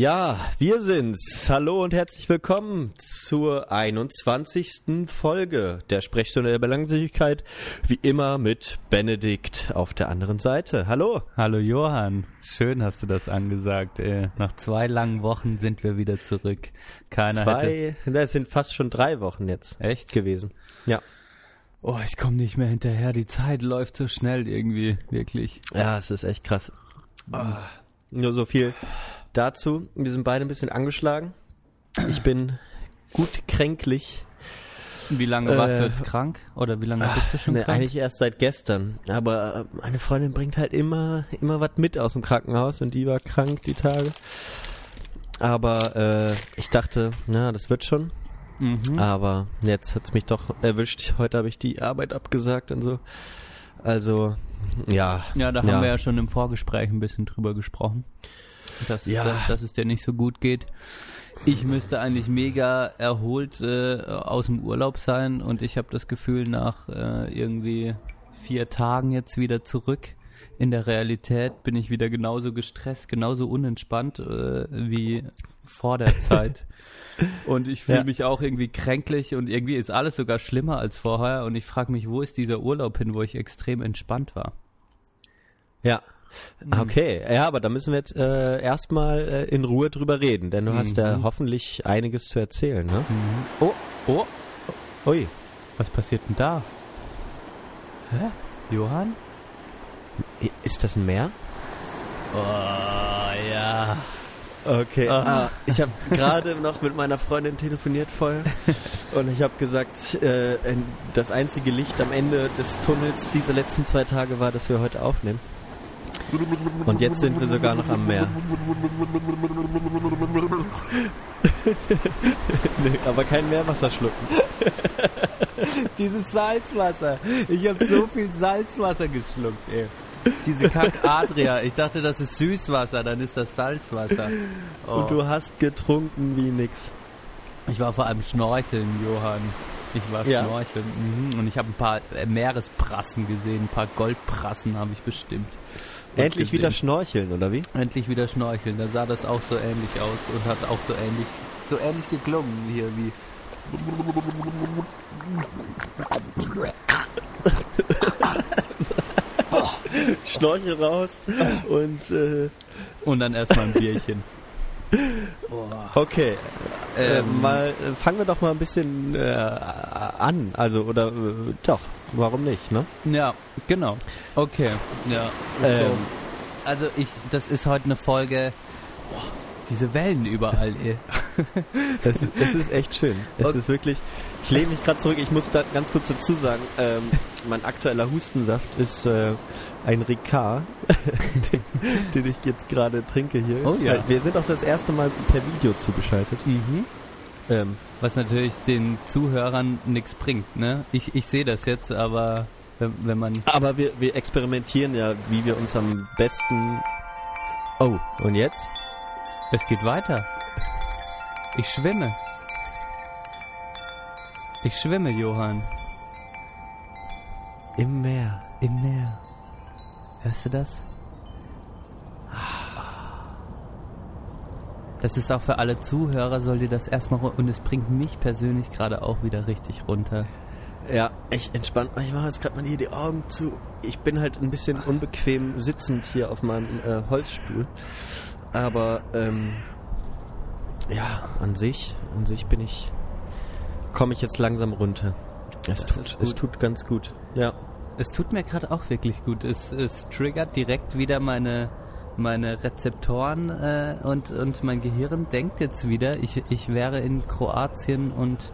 Ja, wir sind's. Hallo und herzlich willkommen zur 21. Folge der Sprechstunde der Belanglosigkeit. Wie immer mit Benedikt auf der anderen Seite. Hallo. Hallo Johann, schön hast du das angesagt. Ey. Nach zwei langen Wochen sind wir wieder zurück. Keiner Zwei, hätte. das sind fast schon drei Wochen jetzt Echt? gewesen. Ja. Oh, ich komme nicht mehr hinterher. Die Zeit läuft so schnell irgendwie, wirklich. Ja, es ist echt krass. Ah, nur so viel dazu. Wir sind beide ein bisschen angeschlagen. Ich bin gut kränklich. Wie lange warst du Äh, jetzt krank? Oder wie lange bist du schon Nee, krank? eigentlich erst seit gestern. Aber äh, meine Freundin bringt halt immer, immer was mit aus dem Krankenhaus und die war krank die Tage. Aber äh, ich dachte, na, das wird schon. Mhm. Aber jetzt hat's mich doch erwischt. Heute habe ich die Arbeit abgesagt und so. Also, ja. Ja, da haben wir ja schon im Vorgespräch ein bisschen drüber gesprochen. Dass, Ja. dass, dass es dir nicht so gut geht. Ich müsste eigentlich mega erholt äh, aus dem Urlaub sein und ich habe das Gefühl, nach äh, irgendwie vier Tagen jetzt wieder zurück in der Realität bin ich wieder genauso gestresst, genauso unentspannt äh, wie vor der Zeit. Und ich fühle Ja. mich auch irgendwie kränklich und irgendwie ist alles sogar schlimmer als vorher und ich frage mich, wo ist dieser Urlaub hin, wo ich extrem entspannt war? Ja. Okay, ja, aber da müssen wir jetzt äh, erstmal äh, in Ruhe drüber reden, denn du hast ja Mhm. hoffentlich einiges zu erzählen, ne? Oh, oh, Ui, was passiert denn da? Hä? Johann? ist das ein Meer? Oh, ja. Okay. Ah. Ah, ich habe gerade noch mit meiner Freundin telefoniert vorher und ich habe gesagt, äh, das einzige Licht am Ende des Tunnels diese letzten zwei Tage war, dass wir heute aufnehmen. Und jetzt sind wir sogar noch am Meer. nee, aber kein Meerwasser schlucken. Dieses Salzwasser. Ich habe so viel Salzwasser geschluckt, ey. Diese Kack Adria. Ich dachte, das ist Süßwasser, dann ist das Salzwasser. Oh. Und du hast getrunken wie nix. Ich war vor allem schnorcheln, Johann. Ich war Ja. schnorcheln. Mhm. Und ich habe ein paar äh, Meeresprassen gesehen, ein paar Goldprassen habe ich bestimmt. Endlich gesehen. wieder schnorcheln, oder wie? Endlich wieder schnorcheln. Da sah das auch so ähnlich aus und hat auch so ähnlich, so ähnlich geklungen hier wie. Schnorchel raus und äh, Und dann erstmal ein Bierchen. okay. Äh, Ähm, mal äh, fangen wir doch mal ein bisschen äh, an. Also oder äh, doch, warum nicht, ne? Ja, genau. Okay. Ja. Ähm. so. Also ich, das ist heute eine Folge. Boah, diese Wellen überall, ey. Das, das ist echt schön. Es Okay. ist wirklich. Ich lehne mich gerade zurück. Ich muss da ganz kurz dazu sagen, ähm, mein aktueller Hustensaft ist äh, ein Ricard, den, den ich jetzt gerade trinke hier. Oh ja. Wir sind auch das erste Mal per Video zugeschaltet. Mhm. Ähm, Was natürlich den Zuhörern nichts bringt, ne? Ich, ich sehe das jetzt, aber wenn, wenn man. aber wir, wir experimentieren ja, wie wir uns am besten. Oh, und jetzt? Es geht weiter. Ich schwimme. Ich schwimme, Johann. Im Meer. Im Meer. Hörst du das? Das ist auch für alle Zuhörer, soll dir das erstmal und es bringt mich persönlich gerade auch wieder richtig runter. Ja, ich entspannt. Ich mache jetzt gerade mal hier die Augen zu. Ich bin halt ein bisschen unbequem sitzend hier auf meinem äh, Holzstuhl. Aber ähm, ja, an sich, an sich bin ich, komme ich jetzt langsam runter. Es Das tut, es tut ganz gut. Ja. Es tut mir gerade auch wirklich gut. Es, es triggert direkt wieder meine meine Rezeptoren äh, und und mein Gehirn denkt jetzt wieder, ich ich wäre in Kroatien und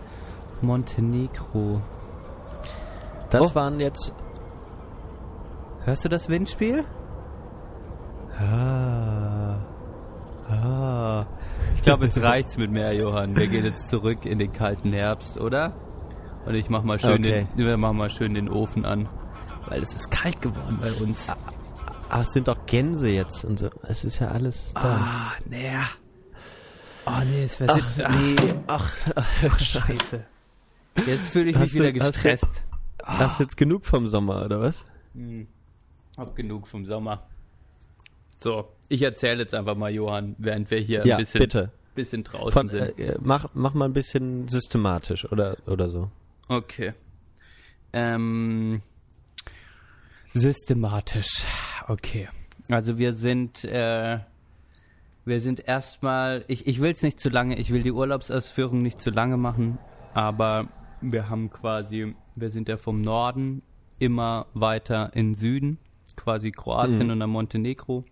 Montenegro. Das Oh. waren jetzt. Hörst du das Windspiel? Ah. Ah. Ich glaube, jetzt reicht's mit mehr, Johann. Wir gehen jetzt zurück in den kalten Herbst, oder? Und ich mach mal schön, Okay. den, wir machen mal schön den Ofen an, weil es ist kalt geworden bei uns. Ah, es sind doch Gänse jetzt und so. Es ist ja alles da. Ah, nee. Oh nee, es wäre Ach, nee, ach, ach, Scheiße. Jetzt fühle ich mich Hast du- wieder hast du- gestresst. Hast jetzt genug vom Sommer, oder was? Hab genug vom Sommer. So, ich erzähle jetzt einfach mal, Johann, während wir hier Ja, ein bisschen, bitte. bisschen draußen Von, sind. äh, mach, mach mal ein bisschen systematisch oder, oder so. Okay. Ähm, systematisch. Okay. Also wir sind, äh, wir sind erstmal, ich, ich will es nicht zu lange, ich will die Urlaubsausführung nicht zu lange machen, aber wir haben quasi, wir sind ja vom Norden immer weiter in Süden, quasi Kroatien und dann Montenegro.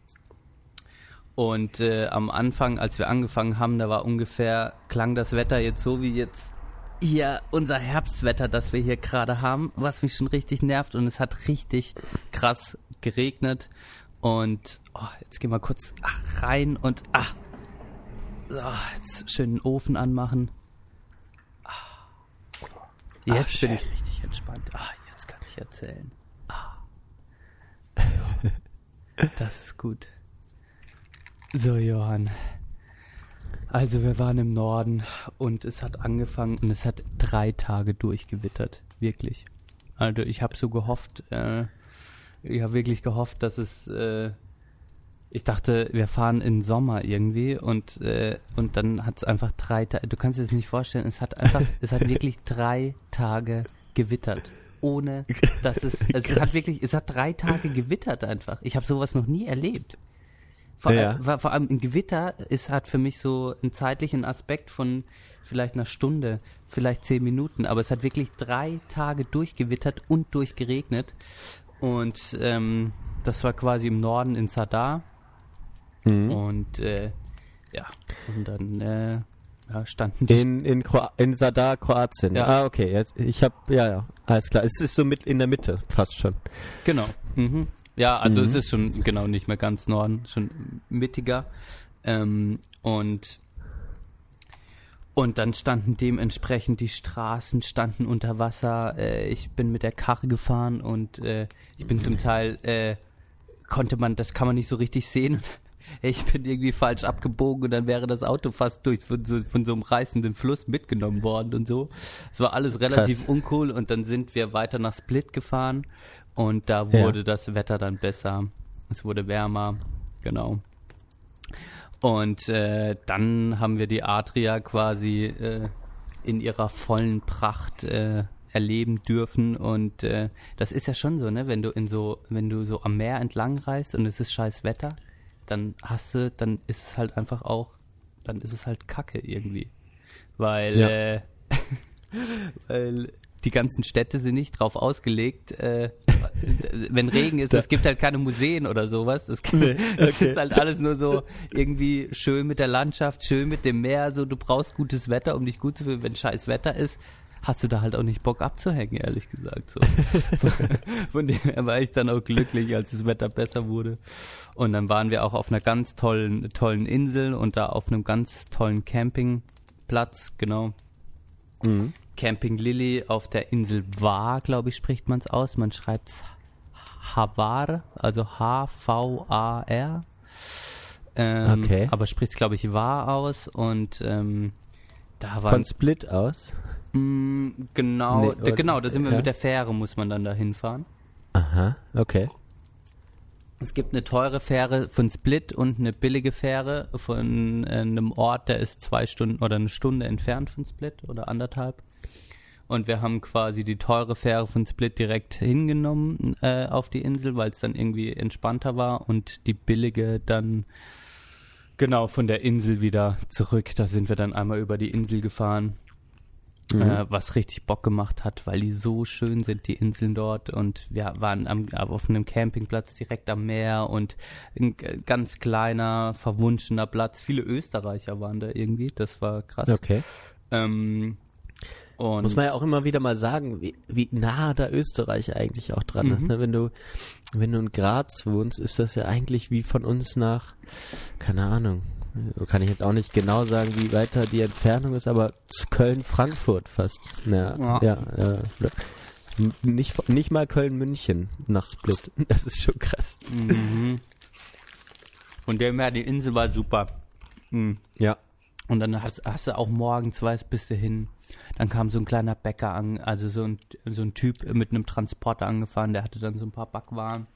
Und äh, am Anfang, als wir angefangen haben, da war ungefähr, klang das Wetter jetzt so wie jetzt hier unser Herbstwetter, das wir hier gerade haben, was mich schon richtig nervt und es hat richtig krass geregnet. Und oh, jetzt gehen wir kurz rein und ah, so, jetzt schön den Ofen anmachen. Ah, jetzt Ach, bin ich richtig entspannt. Ah, jetzt kann ich erzählen. Ah. So. Das ist gut. So, Johann. Also wir waren im Norden und es hat angefangen und es hat drei Tage durchgewittert. Wirklich. Also ich habe so gehofft, äh, ich habe wirklich gehofft, dass es, äh, ich dachte, wir fahren in Sommer irgendwie und, äh, und dann hat es einfach drei Tage, du kannst dir das nicht vorstellen, es hat einfach, es hat wirklich drei Tage gewittert. Ohne, dass es, es hat wirklich, es hat drei Tage gewittert einfach. Ich habe sowas noch nie erlebt. Vor, Ja. allem- vor, allem ein Gewitter ist hat für mich so einen zeitlichen Aspekt von vielleicht einer Stunde, vielleicht zehn Minuten, aber es hat wirklich drei Tage durchgewittert und durchgeregnet. Und ähm, das war quasi im Norden in Sadar. Mhm. Und äh, ja, und dann äh, ja, standen die In, in, in Sadar, Kroatien. Ja. Ah, okay. Jetzt, ich habe, ja, ja, alles klar. Es ist so mit in der Mitte, fast schon. Genau. Mhm. Ja, also Mhm. es ist schon genau nicht mehr ganz Norden, schon mittiger. Ähm, und und dann standen dementsprechend die Straßen standen unter Wasser. Äh, ich bin mit der Karre gefahren und äh, ich bin zum Teil äh, konnte man, das kann man nicht so richtig sehen. Ich bin irgendwie falsch abgebogen und dann wäre das Auto fast durch von so, von so einem reißenden Fluss mitgenommen worden und so. Es war alles relativ Krass. uncool und dann sind wir weiter nach Split gefahren und da Ja. wurde das Wetter dann besser. Es wurde wärmer, genau. Und äh, dann haben wir die Adria quasi äh, in ihrer vollen Pracht äh, erleben dürfen und äh, das ist ja schon so, ne, wenn du in so, wenn du so am Meer entlang reist und es ist scheiß Wetter, dann hast du, dann ist es halt einfach auch, dann ist es halt Kacke irgendwie, weil Ja. äh, weil die ganzen Städte sind nicht drauf ausgelegt, äh, wenn Regen ist, es gibt halt keine Museen oder sowas. Es, Nee, es okay. ist halt alles nur so irgendwie schön mit der Landschaft, schön mit dem Meer. So, du brauchst gutes Wetter, um dich gut zu fühlen. Wenn scheiß Wetter ist, hast du da halt auch nicht Bock abzuhängen, ehrlich gesagt. So. Von dem her war ich dann auch glücklich, als das Wetter besser wurde. Und dann waren wir auch auf einer ganz tollen, tollen Insel und da auf einem ganz tollen Campingplatz, genau. Mhm. Camping Lily auf der Insel Var, glaube ich, spricht man es aus. Man schreibt es Havar, also H-V-A-R. Ähm, Okay. Aber spricht es, glaube ich, Var aus und ähm, da waren Von Split aus. Mm, genau, Nee, genau, da sind wir ja. mit der Fähre, muss man dann da hinfahren. Aha, okay. Es gibt eine teure Fähre von Split und eine billige Fähre von äh, einem Ort, der ist zwei Stunden oder eine Stunde entfernt von Split oder anderthalb. Und wir haben quasi die teure Fähre von Split direkt hingenommen äh, auf die Insel, weil es dann irgendwie entspannter war und die billige dann genau von der Insel wieder zurück. Da sind wir dann einmal über die Insel gefahren äh, was richtig Bock gemacht hat, weil die so schön sind, die Inseln dort. Und wir waren am, auf einem Campingplatz direkt am Meer und ein ganz kleiner, verwunschener Platz. Viele Österreicher waren da irgendwie, das war krass. Okay. Ähm, und Muss man ja auch immer wieder mal sagen, wie, wie nah da Österreich eigentlich auch dran ist. Mhm. Ne? Wenn du, wenn du in Graz wohnst, ist das ja eigentlich wie von uns nach, keine Ahnung, kann ich jetzt auch nicht genau sagen, wie weiter die Entfernung ist, aber Köln-Frankfurt fast. Ja, Ja. ja. ja, N- Nicht, nicht mal Köln-München nach Split. Das ist schon krass. Mhm. Von dem her, die Insel war super. Mhm. Ja. Und dann hast, hast du auch morgens, weißt, bist du hin. Dann kam so ein kleiner Bäcker an, also so ein, so ein Typ mit einem Transporter angefahren, der hatte dann so ein paar Backwaren.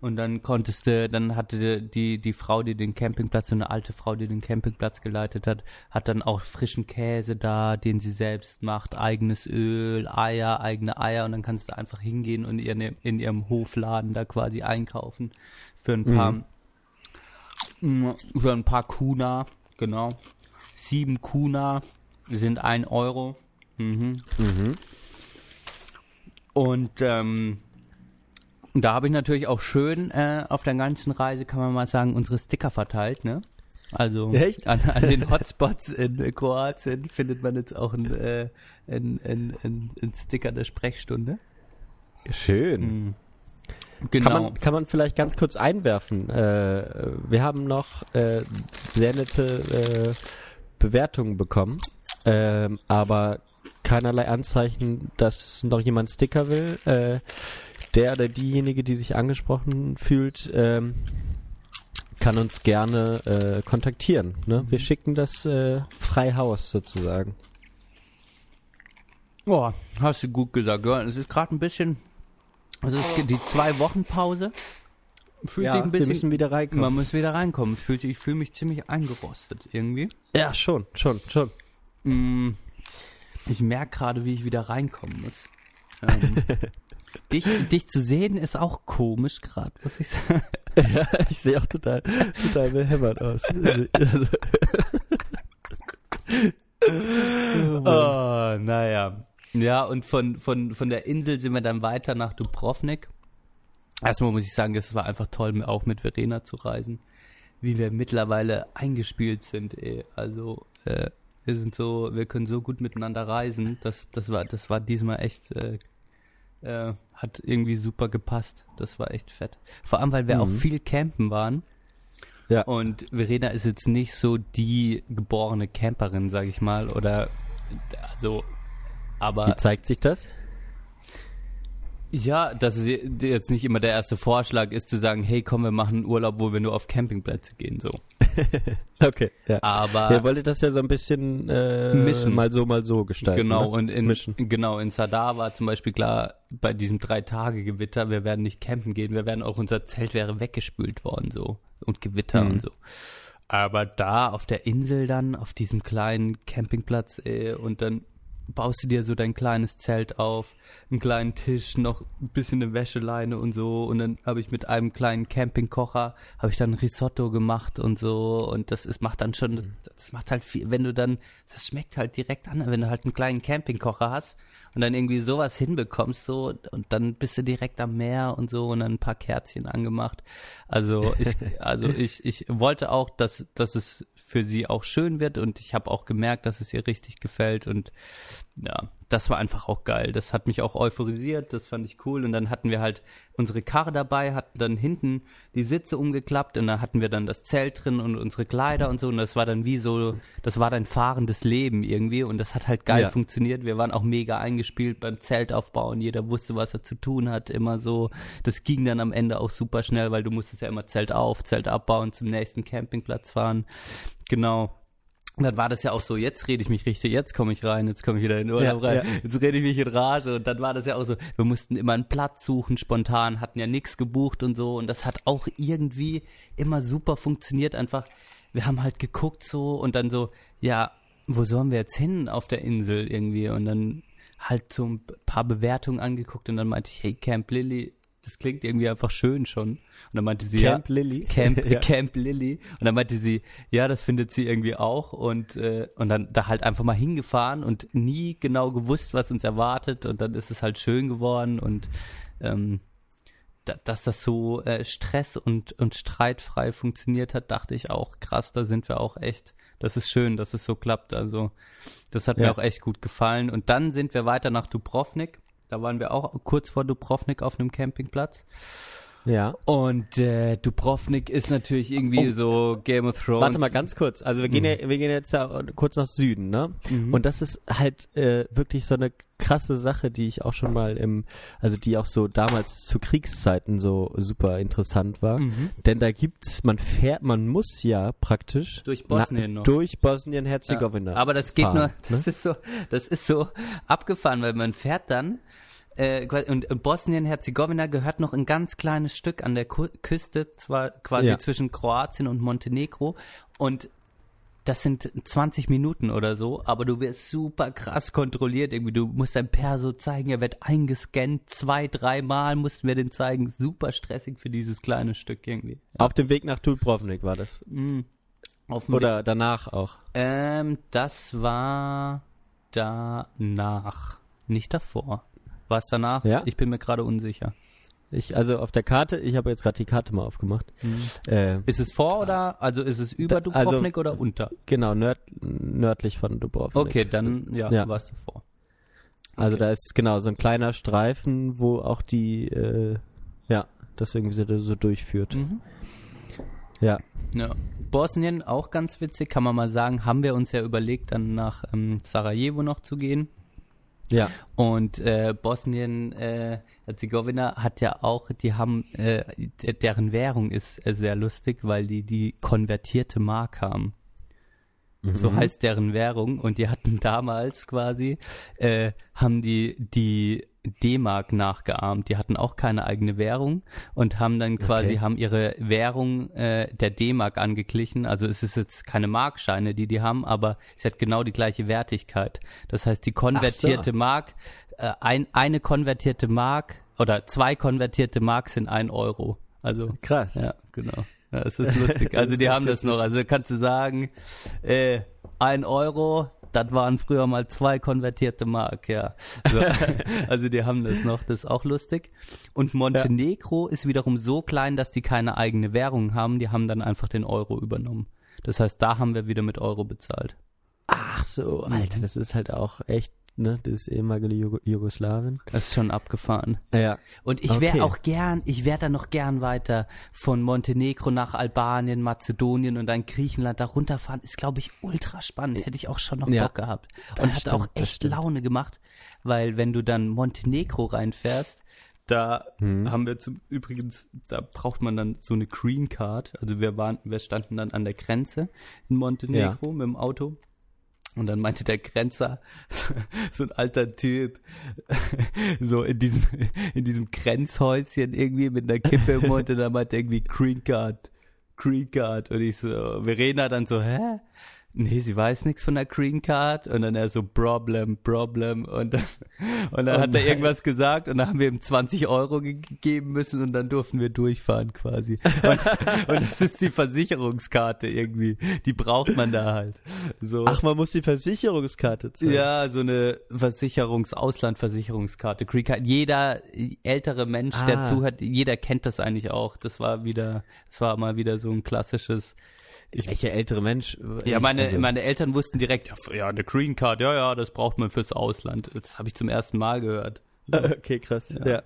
Und dann konntest du, dann hatte die, die Frau, die den Campingplatz, so eine alte Frau, die den Campingplatz geleitet hat, hat dann auch frischen Käse da, den sie selbst macht, eigenes Öl, Eier, eigene Eier und dann kannst du einfach hingehen und in, in ihrem Hofladen da quasi einkaufen für ein paar, mhm. für ein paar Kuna, genau. Sieben Kuna sind ein Euro. Mhm. Mhm. Und ähm, da habe ich natürlich auch schön äh, auf der ganzen Reise, kann man mal sagen, unsere Sticker verteilt, ne? Also an, an, den Hotspots in Kroatien findet man jetzt auch einen äh, ein, ein, ein, ein Sticker der Sprechstunde. Schön. Mhm. Genau. Kann man, kann man vielleicht ganz kurz einwerfen. Äh, wir haben noch äh, sehr nette äh, Bewertungen bekommen, ähm, aber keinerlei Anzeichen, dass noch jemand Sticker will. Äh, der oder diejenige, die sich angesprochen fühlt, ähm, kann uns gerne äh, kontaktieren. Ne? Wir schicken das äh, frei Haus sozusagen. Boah, hast du gut gesagt. Ja, es ist gerade ein bisschen, also es die zwei Wochen Pause fühlt ja, sich ein bisschen. Wir müssen wieder reinkommen. Man muss wieder reinkommen. Ich fühle, ich fühle mich ziemlich eingerostet irgendwie. Ja, schon, schon, schon. Mm, ich merke gerade, wie ich wieder reinkommen muss. Ähm, Dich, dich zu sehen ist auch komisch gerade, muss ich sagen. Ja, ich sehe auch total, total behämmert aus. oh, naja. Ja, und von, von, von der Insel sind wir dann weiter nach Dubrovnik. Erstmal muss ich sagen, es war einfach toll, auch mit Verena zu reisen. Wie wir mittlerweile eingespielt sind, ey. Also, äh, wir sind so, wir können so gut miteinander reisen. Das, das war, das war diesmal echt äh, äh, hat irgendwie super gepasst. Das war echt fett. Vor allem, weil wir mhm. auch viel campen waren. Ja. Und Verena ist jetzt nicht so die geborene Camperin, sag ich mal, oder also, aber. Wie zeigt sich das? Ja, dass es jetzt nicht immer der erste Vorschlag ist, zu sagen, hey, komm, wir machen einen Urlaub, wo wir nur auf Campingplätze gehen, so. okay, ja. Aber. Er wollte das ja so ein bisschen äh, mischen. mal so, mal so gestalten. Genau, ne? und in, mischen. genau, in Sadar war zum Beispiel klar, bei diesem Drei-Tage-Gewitter, wir werden nicht campen gehen, wir werden auch, unser Zelt wäre weggespült worden, so. Und Gewitter mhm. und so. Aber da auf der Insel dann, auf diesem kleinen Campingplatz, ey, und dann baust du dir so dein kleines Zelt auf, einen kleinen Tisch, noch ein bisschen eine Wäscheleine und so und dann habe ich mit einem kleinen Campingkocher habe ich dann Risotto gemacht und so und das ist macht dann schon mhm. das macht halt viel, wenn du dann das schmeckt halt direkt an, wenn du halt einen kleinen Campingkocher hast und dann irgendwie sowas hinbekommst so und dann bist du direkt am Meer und so und dann ein paar Kerzchen angemacht. Also ich also ich ich wollte auch, dass dass es für sie auch schön wird und ich habe auch gemerkt, dass es ihr richtig gefällt und ja, das war einfach auch geil. Das hat mich auch euphorisiert, das fand ich cool. Und dann hatten wir halt unsere Karre dabei, hatten dann hinten die Sitze umgeklappt und da hatten wir dann das Zelt drin und unsere Kleider und so. Und das war dann wie so, das war dann fahrendes Leben irgendwie und das hat halt geil ja. funktioniert. Wir waren auch mega eingespielt beim Zeltaufbauen. Jeder wusste, was er zu tun hat, immer so. Das ging dann am Ende auch super schnell, weil du musstest ja immer Zelt auf, Zelt abbauen, zum nächsten Campingplatz fahren. Genau. Und dann war das ja auch so, jetzt rede ich mich richtig, jetzt komme ich rein, jetzt komme ich wieder in Urlaub ja, rein, ja. jetzt rede ich mich in Rage. Und dann war das ja auch so, wir mussten immer einen Platz suchen, spontan, hatten ja nichts gebucht und so. Und das hat auch irgendwie immer super funktioniert. Einfach, wir haben halt geguckt so und dann so, ja, wo sollen wir jetzt hin auf der Insel irgendwie? Und dann halt so ein paar Bewertungen angeguckt und dann meinte ich, hey, Camp Lily, das klingt irgendwie einfach schön schon. Und dann meinte sie, Camp ja, Lily. Camp, ja. Camp Lily. Und dann meinte sie, ja, das findet sie irgendwie auch. Und, äh, und dann da halt einfach mal hingefahren und nie genau gewusst, was uns erwartet. Und dann ist es halt schön geworden. Und ähm, da, dass das so äh, stress- und, und streitfrei funktioniert hat, dachte ich auch, krass, da sind wir auch echt. Das ist schön, dass es so klappt. Also das hat ja. mir auch echt gut gefallen. Und dann sind wir weiter nach Dubrovnik da waren wir auch kurz vor Dubrovnik auf einem Campingplatz. Ja. Und äh, Dubrovnik ist natürlich irgendwie Oh. so Game of Thrones. Warte mal ganz kurz. Also wir gehen, Mhm. ja, wir gehen jetzt ja kurz nach Süden, ne? Mhm. Und das ist halt äh, wirklich so eine krasse Sache, die ich auch schon mal im, also die auch so damals zu Kriegszeiten so super interessant war. Mhm. Denn da gibt's, man fährt, man muss ja praktisch Durch Bosnien noch. durch Bosnien-Herzegowina. Ja, aber das geht fahren, nur, ne? das ist so, das ist so abgefahren, weil man fährt dann äh, und Bosnien-Herzegowina gehört noch ein ganz kleines Stück an der Küste, zwar quasi Ja. zwischen Kroatien und Montenegro und das sind 20 Minuten oder so, aber du wirst super krass kontrolliert. Irgendwie, du musst dein Perso zeigen, er wird eingescannt. Zwei, dreimal mussten wir den zeigen. Super stressig für dieses kleine Stück irgendwie. Auf dem Weg nach Dubrovnik war das. Dem Oder danach auch. Ähm, das war danach. Nicht davor. War es danach? Ja? Ich bin mir gerade unsicher. Ich, also auf der Karte, ich habe jetzt gerade die Karte mal aufgemacht. Äh, Ist es vor oder, also ist es über Da- also- Dubrovnik oder unter? genau, nörd, nördlich von Dubrovnik. Okay, dann, ja, Ja. war es davor. Also okay. da ist genau so ein kleiner Streifen, wo auch die, äh, ja, das irgendwie so, so durchführt. Mhm. Ja. Ja. Bosnien, auch ganz witzig, kann man mal sagen, haben wir uns ja überlegt, dann nach ähm, Sarajevo noch zu gehen. Ja. Und äh, Bosnien, äh, Herzegowina hat ja auch, die haben, äh, deren Währung ist äh, sehr lustig, weil die die konvertierte Mark haben. So heißt deren Währung. Und die hatten damals quasi, äh, haben die die D-Mark nachgeahmt. Die hatten auch keine eigene Währung und haben dann quasi, Okay. haben ihre Währung äh, der D-Mark angeglichen. Also es ist jetzt keine Markscheine, die die haben, aber es hat genau die gleiche Wertigkeit. Das heißt, die konvertierte Mark, äh, ein, eine konvertierte Mark oder zwei konvertierte Mark sind ein Euro. Also Krass. ja, genau. Ja, es ist lustig. Also die haben das noch. Also kannst du sagen, äh, ein Euro, das waren früher mal zwei konvertierte Mark, ja. So, also die haben das noch, das ist auch lustig. Und Montenegro ist wiederum so klein, dass die keine eigene Währung haben. Die haben dann einfach den Euro übernommen. Das heißt, da haben wir wieder mit Euro bezahlt. Ach so, Alter, das ist halt auch echt, ne, das ehemalige Jugo Jugoslawien. Das ist schon abgefahren. Ja. Und ich wäre Okay. auch gern, ich wäre dann noch gern weiter von Montenegro nach Albanien, Mazedonien und dann Griechenland da runterfahren. Ist, glaube ich, ultra spannend. Hätte ich auch schon noch Ja, Bock gehabt. das Und hat stimmt, auch echt. Laune gemacht, weil wenn du dann Montenegro reinfährst, da Mhm. haben wir zum übrigens, da braucht man dann so eine Green Card. Also wir waren, wir standen dann an der Grenze in Montenegro mit dem Auto. Und dann meinte der Grenzer, so ein alter Typ, so in diesem, in diesem Grenzhäuschen irgendwie mit einer Kippe im Mund und dann meinte er irgendwie Green Card, Green Card. Und ich so, Verena dann so, hä? Nee, sie weiß nichts von der Green Card. Und dann er so, Problem, Problem. Und dann, und dann Oh hat er irgendwas gesagt und dann haben wir ihm 20 Euro ge gegeben müssen und dann durften wir durchfahren quasi. Und, und das ist die Versicherungskarte irgendwie. Die braucht man da halt. So. Ach, man muss die Versicherungskarte zeigen. Ja, so eine Versicherungs-, Auslandversicherungskarte. Green Card. Jeder ältere Mensch, der Ah. zuhört, jeder kennt das eigentlich auch. Das war wieder, das war mal wieder so ein klassisches. Welcher ältere Mensch? Ja, meine, also, meine Eltern wussten direkt, ja, ja, eine Green Card, ja, ja, das braucht man fürs Ausland. Das habe ich zum ersten Mal gehört. Okay, krass. Ja.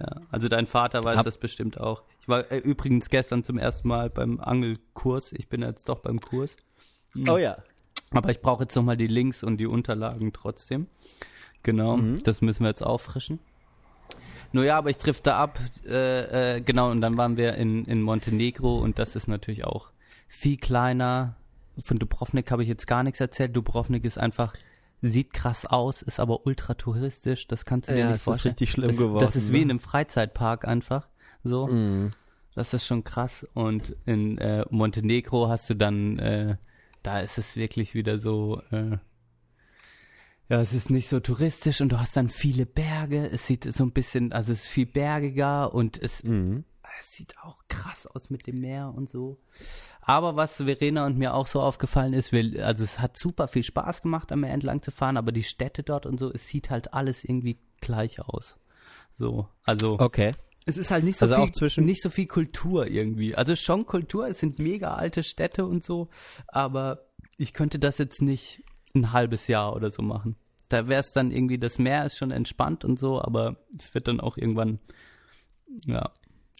Ja, also dein Vater weiß Hab- das bestimmt auch. Ich war äh, übrigens gestern zum ersten Mal beim Angelkurs. Ich bin jetzt doch beim Kurs. Oh ja. Aber ich brauche jetzt nochmal die Links und die Unterlagen trotzdem. Genau, das müssen wir jetzt auffrischen. Nur ja, aber ich triff da ab, äh, äh, genau, und dann waren wir in, in Montenegro und das ist natürlich auch viel kleiner. Von Dubrovnik habe ich jetzt gar nichts erzählt. Dubrovnik ist einfach, sieht krass aus, ist aber ultra touristisch, das kannst du dir Ja, nicht es ist vorstellen. richtig schlimm das, geworden, Das ist wie ne? in einem Freizeitpark einfach, so. Mhm. Das ist schon krass. Und in äh, Montenegro hast du dann, äh, da ist es wirklich wieder so, äh, ja, es ist nicht so touristisch und du hast dann viele Berge. Es sieht so ein bisschen, also es ist viel bergiger und es, Mhm. es sieht auch krass aus mit dem Meer und so. Aber was Verena und mir auch so aufgefallen ist, wir, also es hat super viel Spaß gemacht, am Meer entlang zu fahren, aber die Städte dort und so, es sieht halt alles irgendwie gleich aus. So, also Okay. es ist halt nicht so Also viel, nicht so viel Kultur irgendwie. Also schon Kultur, es sind mega alte Städte und so, aber ich könnte das jetzt nicht ein halbes Jahr oder so machen. Da wäre es dann irgendwie, das Meer ist schon entspannt und so, aber es wird dann auch irgendwann, ja.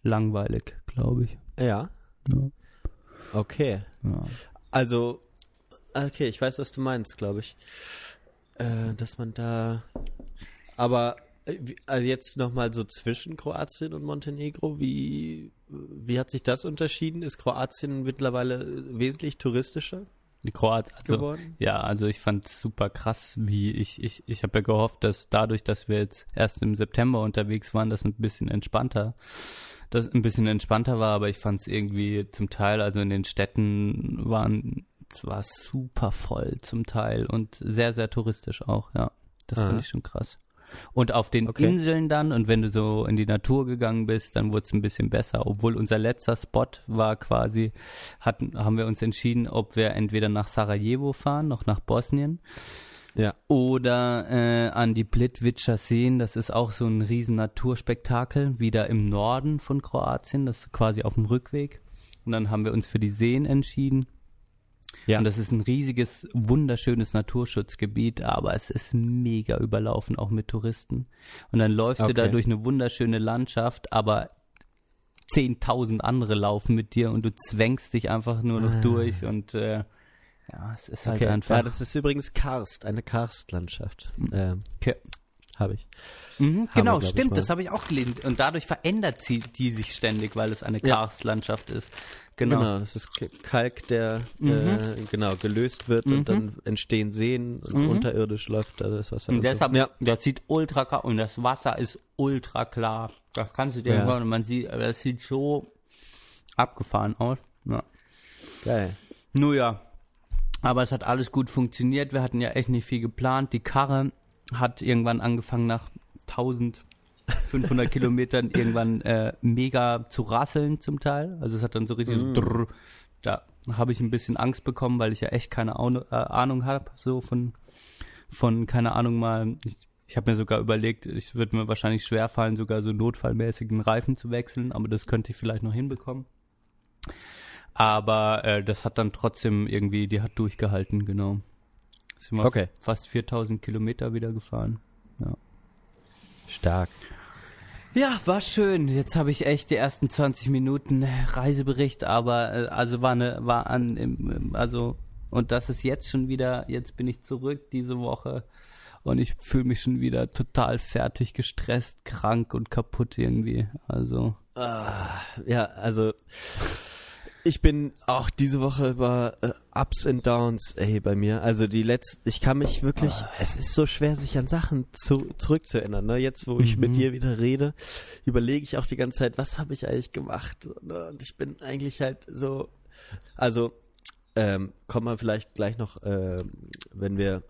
langweilig, glaube ich. Ja, Ja. Okay. Ja. Also, okay, ich weiß, was du meinst, glaube ich. Äh, dass man da. Aber äh, also jetzt nochmal so zwischen Kroatien und Montenegro, wie, wie hat sich das unterschieden? Ist Kroatien mittlerweile wesentlich touristischer Kroat, also, geworden? ja, also ich fand es super krass, wie ich, ich, ich habe ja gehofft, dass dadurch, dass wir jetzt erst im September unterwegs waren, das ein bisschen entspannter, das ein bisschen entspannter war, aber ich fand es irgendwie zum Teil, also in den Städten waren, es war super voll zum Teil und sehr, sehr touristisch auch, ja. Das Aha. fand ich schon krass. Und auf den Okay. Inseln dann, und wenn du so in die Natur gegangen bist, dann wurde es ein bisschen besser. Obwohl unser letzter Spot war quasi, hatten, haben wir uns entschieden, ob wir entweder nach Sarajevo fahren, noch nach Bosnien, Ja. oder äh, an die Plitvicer Seen. Das ist auch so ein riesen Naturspektakel, wieder im Norden von Kroatien, das ist quasi auf dem Rückweg. Und dann haben wir uns für die Seen entschieden. Ja. Und das ist ein riesiges, wunderschönes Naturschutzgebiet, aber es ist mega überlaufen, auch mit Touristen. Und dann läufst du da Okay. durch eine wunderschöne Landschaft, aber 10.000 andere laufen mit dir und du zwängst dich einfach nur noch Ah. durch und äh, ja, es ist halt Okay. einfach. Ja, das ist übrigens Karst, eine Karstlandschaft. Ähm, Okay. Habe ich. Mhm, wir, genau, ich, stimmt, mal. das habe ich auch gelesen. Und dadurch verändert sie die sich ständig, weil es eine Ja. Karstlandschaft ist. Genau. Genau. das ist Kalk, der Mhm. äh, genau gelöst wird Mhm. und dann entstehen Seen und Mhm. unterirdisch läuft da das Wasser. Und und deshalb, so. Ja. das sieht ultra klar und das Wasser ist ultra klar. Das kannst du dir Ja. hören man sieht, das sieht so abgefahren aus. Ja. Geil. Nur ja. Aber es hat alles gut funktioniert. Wir hatten ja echt nicht viel geplant. Die Karre hat irgendwann angefangen nach 1500 Kilometern irgendwann äh, mega zu rasseln zum Teil. Also es hat dann so richtig so drrr. Da habe ich ein bisschen Angst bekommen, weil ich ja echt keine Ahnung, äh, Ahnung habe, so von, von, keine Ahnung mal. Ich, ich habe mir sogar überlegt, es würde mir wahrscheinlich schwerfallen, sogar so notfallmäßig einen Reifen zu wechseln, aber das könnte ich vielleicht noch hinbekommen. Aber äh, das hat dann trotzdem irgendwie, die hat durchgehalten, genau. Sind wir Okay. fast 4000 Kilometer wieder gefahren. Stark. Ja, war schön. Jetzt habe ich echt die ersten 20 Minuten Reisebericht, aber äh, also war eine, war an, also und das ist jetzt schon wieder, jetzt bin ich zurück diese Woche und ich fühle mich schon wieder total fertig, gestresst, krank und kaputt irgendwie. Also Ah, ja, also ich bin auch diese Woche über äh, Ups and Downs, ey, bei mir. Also die letzten, ich kann mich wirklich, es ist so schwer, sich an Sachen zu, zurückzuerinnern. Ne? Jetzt, wo ich Mhm. mit dir wieder rede, überlege ich auch die ganze Zeit, was habe ich eigentlich gemacht? Ne? Und ich bin eigentlich halt so, also ähm, kommen wir vielleicht gleich noch, ähm, wenn wir,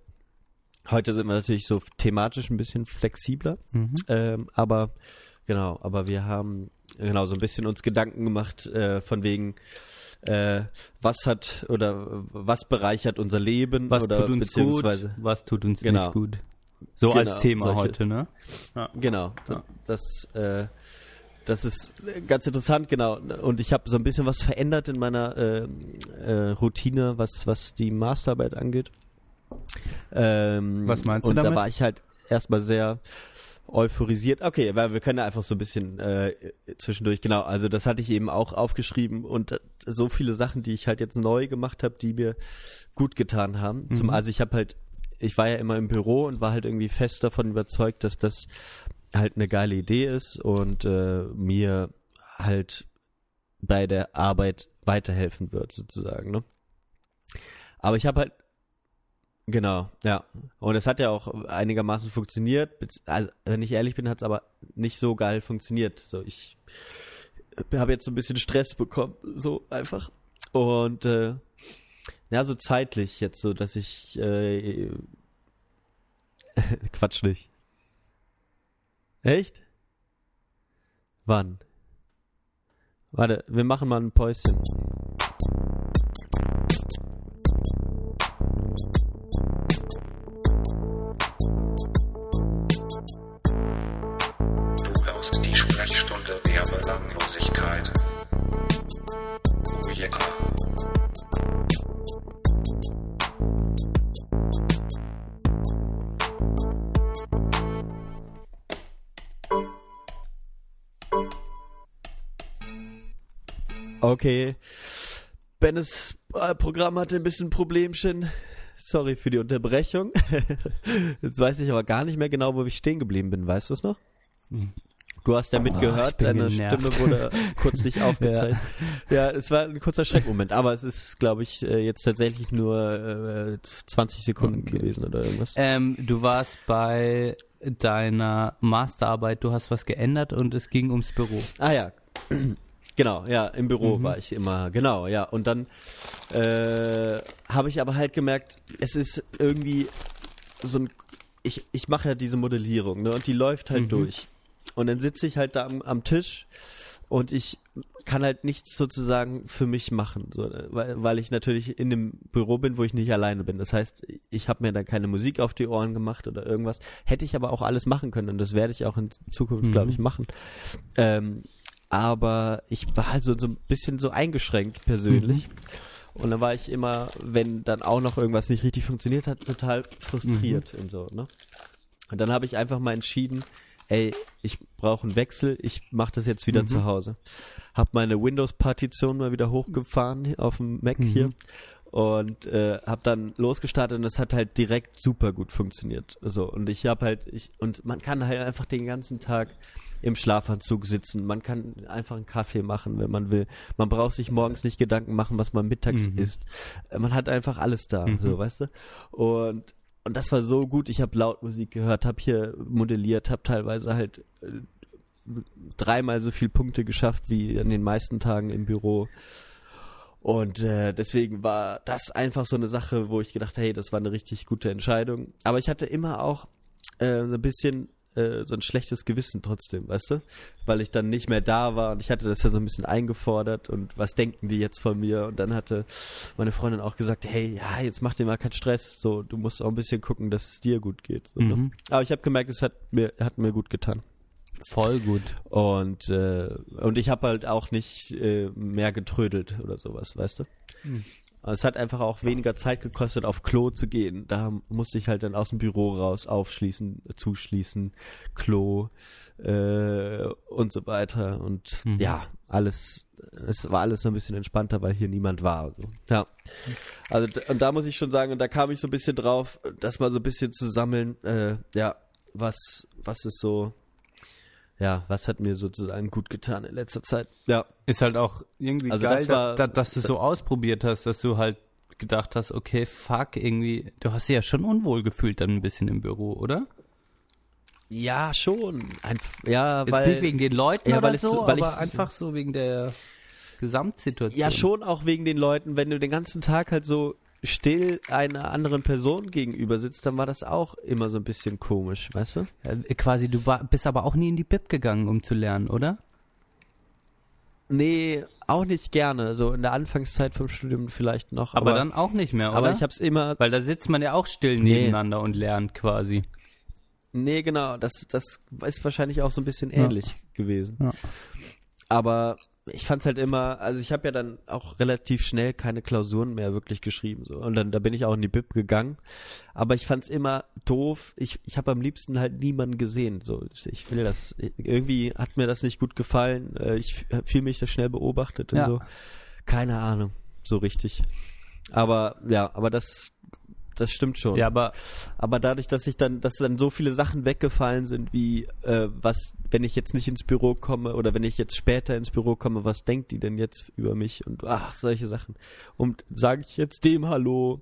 heute sind wir natürlich so thematisch ein bisschen flexibler. mhm. Ähm, aber genau, aber wir haben genau so ein bisschen uns Gedanken gemacht äh, von wegen äh, was hat oder was bereichert unser Leben was oder tut uns gut, beziehungsweise was tut uns Genau. nicht gut. So Genau, als Thema solche- heute, ne? genau Ja. das äh, das ist ganz interessant genau und ich habe so ein bisschen was verändert in meiner äh, äh, Routine was was die Masterarbeit angeht ähm, Was meinst du und damit? da war ich halt erstmal sehr euphorisiert. Okay, weil wir können ja einfach so ein bisschen äh, zwischendurch, genau, also das hatte ich eben auch aufgeschrieben und äh, so viele Sachen, die ich halt jetzt neu gemacht habe, die mir gut getan haben. Zum, Mhm. also ich habe halt, ich war ja immer im Büro und war halt irgendwie fest davon überzeugt, dass das halt eine geile Idee ist und äh, mir halt bei der Arbeit weiterhelfen wird, sozusagen, ne? Aber ich habe halt Genau, ja. Und es hat ja auch einigermaßen funktioniert. Also, wenn ich ehrlich bin, hat es aber nicht so geil funktioniert. So, ich habe jetzt so ein bisschen Stress bekommen, so einfach. Und äh, ja, so zeitlich jetzt so, dass ich äh, Quatsch nicht. Echt? Wann? Warte, wir machen mal ein Päuschen. Du hörst die Sprechstunde der Belanglosigkeit. Oh ja. Okay. Bennes äh, Programm hatte ein bisschen Problemchen. Sorry für die Unterbrechung. Jetzt weiß ich aber gar nicht mehr genau, wo ich stehen geblieben bin. Weißt du es noch? Du hast ja Ah, mitgehört, deine genervt. Stimme wurde kurz nicht aufgezeigt. ja. es war ein kurzer Schreckmoment, aber es ist, glaube ich, äh, jetzt tatsächlich nur äh, 20 Sekunden Okay. gewesen oder irgendwas. Ähm, du warst bei deiner Masterarbeit, du hast was geändert und es ging ums Büro. Ah ja, genau, ja, im Büro Mhm. war ich immer, genau, ja. Und dann äh, habe ich aber halt gemerkt, es ist irgendwie so ein, ich, ich mache ja diese Modellierung, ne, und die läuft halt Mhm. durch. Und dann sitze ich halt da am, am Tisch und ich kann halt nichts sozusagen für mich machen, so, weil, weil ich natürlich in dem Büro bin, wo ich nicht alleine bin. Das heißt, ich habe mir dann keine Musik auf die Ohren gemacht oder irgendwas. Hätte ich aber auch alles machen können und das werde ich auch in Zukunft, Mhm. glaube ich, machen. Ähm, aber ich war halt so, so ein bisschen so eingeschränkt persönlich. Und dann war ich immer, wenn dann auch noch irgendwas nicht richtig funktioniert hat, total frustriert und so, ne? Und dann habe ich einfach mal entschieden, ey, ich brauche einen Wechsel, ich mache das jetzt wieder Mhm. zu Hause. Hab meine Windows-Partition mal wieder hochgefahren auf dem Mac Mhm. hier und äh, habe dann losgestartet und es hat halt direkt super gut funktioniert. So und ich habe halt ich und man kann halt einfach den ganzen Tag im Schlafanzug sitzen. Man kann einfach einen Kaffee machen, wenn man will. Man braucht sich morgens nicht Gedanken machen, was man mittags Mhm. isst. Äh, Man hat einfach alles da, Mhm. so weißt du. Und und das war so gut. Ich habe laut Musik gehört, habe hier modelliert, habe teilweise halt äh, dreimal so viel Punkte geschafft wie an den meisten Tagen im Büro. Und äh, deswegen war das einfach so eine Sache, wo ich gedacht, hey, das war eine richtig gute Entscheidung. Aber ich hatte immer auch äh, so ein bisschen äh, so ein schlechtes Gewissen trotzdem, weißt du? Weil ich dann nicht mehr da war und ich hatte das ja so ein bisschen eingefordert und was denken die jetzt von mir? Und dann hatte meine Freundin auch gesagt, hey, ja, jetzt mach dir mal keinen Stress, so, du musst auch ein bisschen gucken, dass es dir gut geht. So, ne? Mhm. Aber ich habe gemerkt, es hat mir, hat mir gut getan. Voll gut. Und, äh, und ich habe halt auch nicht äh, mehr getrödelt oder sowas, weißt du? Aber Es hat einfach auch weniger Zeit gekostet, auf Klo zu gehen. Da musste ich halt dann aus dem Büro raus aufschließen, zuschließen, Klo äh, und so weiter. Und Mhm. ja, alles, es war alles so ein bisschen entspannter, weil hier niemand war. und So. Ja. Also und da muss ich schon sagen, und da kam ich so ein bisschen drauf, das mal so ein bisschen zu sammeln, äh, ja, was, was ist so, ja, was hat mir sozusagen gut getan in letzter Zeit. Ja. Ist halt auch irgendwie Also geil, das war- da, dass du es so ausprobiert hast, dass du halt gedacht hast, okay, fuck, irgendwie, du hast dich ja schon unwohl gefühlt dann ein bisschen im Büro, oder? Ja, schon. Ein, ja, Jetzt weil, nicht wegen den Leuten ja, oder so, weil aber ich- einfach so wegen der Gesamtsituation. Ja, schon auch wegen den Leuten, wenn du den ganzen Tag halt so still einer anderen Person gegenüber sitzt, dann war das auch immer so ein bisschen komisch, weißt du? Ja, quasi, du war, bist aber auch nie in die Bib gegangen, um zu lernen, oder? Nee, auch nicht gerne. So in der Anfangszeit vom Studium vielleicht noch. Aber, Aber, dann auch nicht mehr, oder? aber ich hab's immer. Weil da sitzt man ja auch still Nee. nebeneinander und lernt quasi. Nee, genau. Das, das ist wahrscheinlich auch so ein bisschen Ja. ähnlich gewesen. Ja. Aber ich fand's halt immer, also ich habe ja dann auch relativ schnell keine Klausuren mehr wirklich geschrieben so und dann da bin ich auch in die Bib gegangen, aber ich fand's immer doof. Ich ich habe am liebsten halt niemanden gesehen, so ich will das irgendwie hat mir das nicht gut gefallen. Äh, Ich fühle mich da schnell beobachtet und Ja. so. Keine Ahnung, so richtig. Aber ja, aber das das stimmt schon. Ja, aber Aber dadurch, dass ich dann, dass dann so viele Sachen weggefallen sind, wie äh, was, wenn ich jetzt nicht ins Büro komme oder wenn ich jetzt später ins Büro komme, was denkt die denn jetzt über mich und ach solche Sachen. Und sage ich jetzt dem Hallo,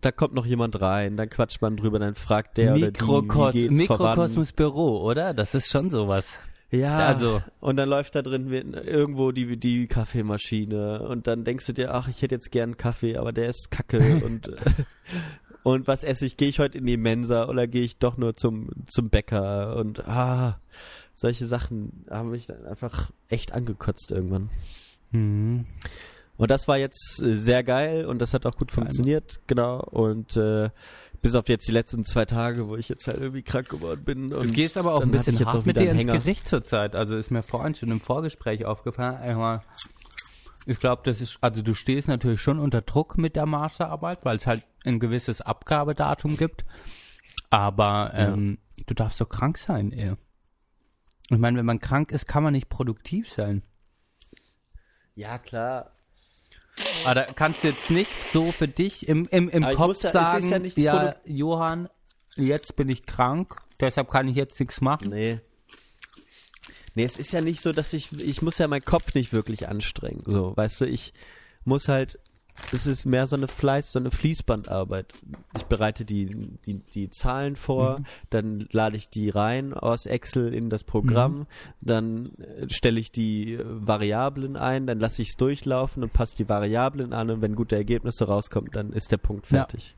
da kommt noch jemand rein, dann quatscht man drüber, dann fragt der Mikrokos oder die? Mikrokosmos Büro, oder? Das ist schon sowas. Ja, Also- und dann läuft da drin irgendwo die, die Kaffeemaschine und dann denkst du dir, ach, ich hätte jetzt gern Kaffee, aber der ist kacke und, und was esse ich? Gehe ich heute in die Mensa oder gehe ich doch nur zum, zum Bäcker und ah, solche Sachen haben mich dann einfach echt angekotzt irgendwann. Mhm. Und das war jetzt äh, sehr geil und das hat auch gut funktioniert, genau. Und äh, bis auf jetzt die letzten zwei Tage, wo ich jetzt halt irgendwie krank geworden bin. Du gehst aber auch ein bisschen hart mit dir ins. Gericht zurzeit. Also ist mir vorhin schon im Vorgespräch aufgefallen. einmal, Ich glaube, das ist, also du stehst natürlich schon unter Druck mit der Masterarbeit, weil es halt ein gewisses Abgabedatum gibt. Aber Ja. ähm, du darfst doch krank sein, ey. Ich meine, wenn man krank ist, kann man nicht produktiv sein. Ja, klar. Aber da kannst du jetzt nicht so für dich im, im, im Aber Kopf ja- es sagen, ja ja, Johann, jetzt bin ich krank, deshalb kann ich jetzt nichts machen. Nee. Nee, es ist ja nicht so, dass ich, ich muss ja meinen Kopf nicht wirklich anstrengen. So, weißt du, ich muss halt, es ist mehr so eine Fleiß, so eine Fließbandarbeit. Ich bereite die, die, die Zahlen vor, dann lade ich die rein aus Excel in das Programm, dann äh, stelle ich die äh, Variablen ein, dann lasse ich es durchlaufen und passe die Variablen an und wenn gute Ergebnisse rauskommen, dann ist der Punkt Ja.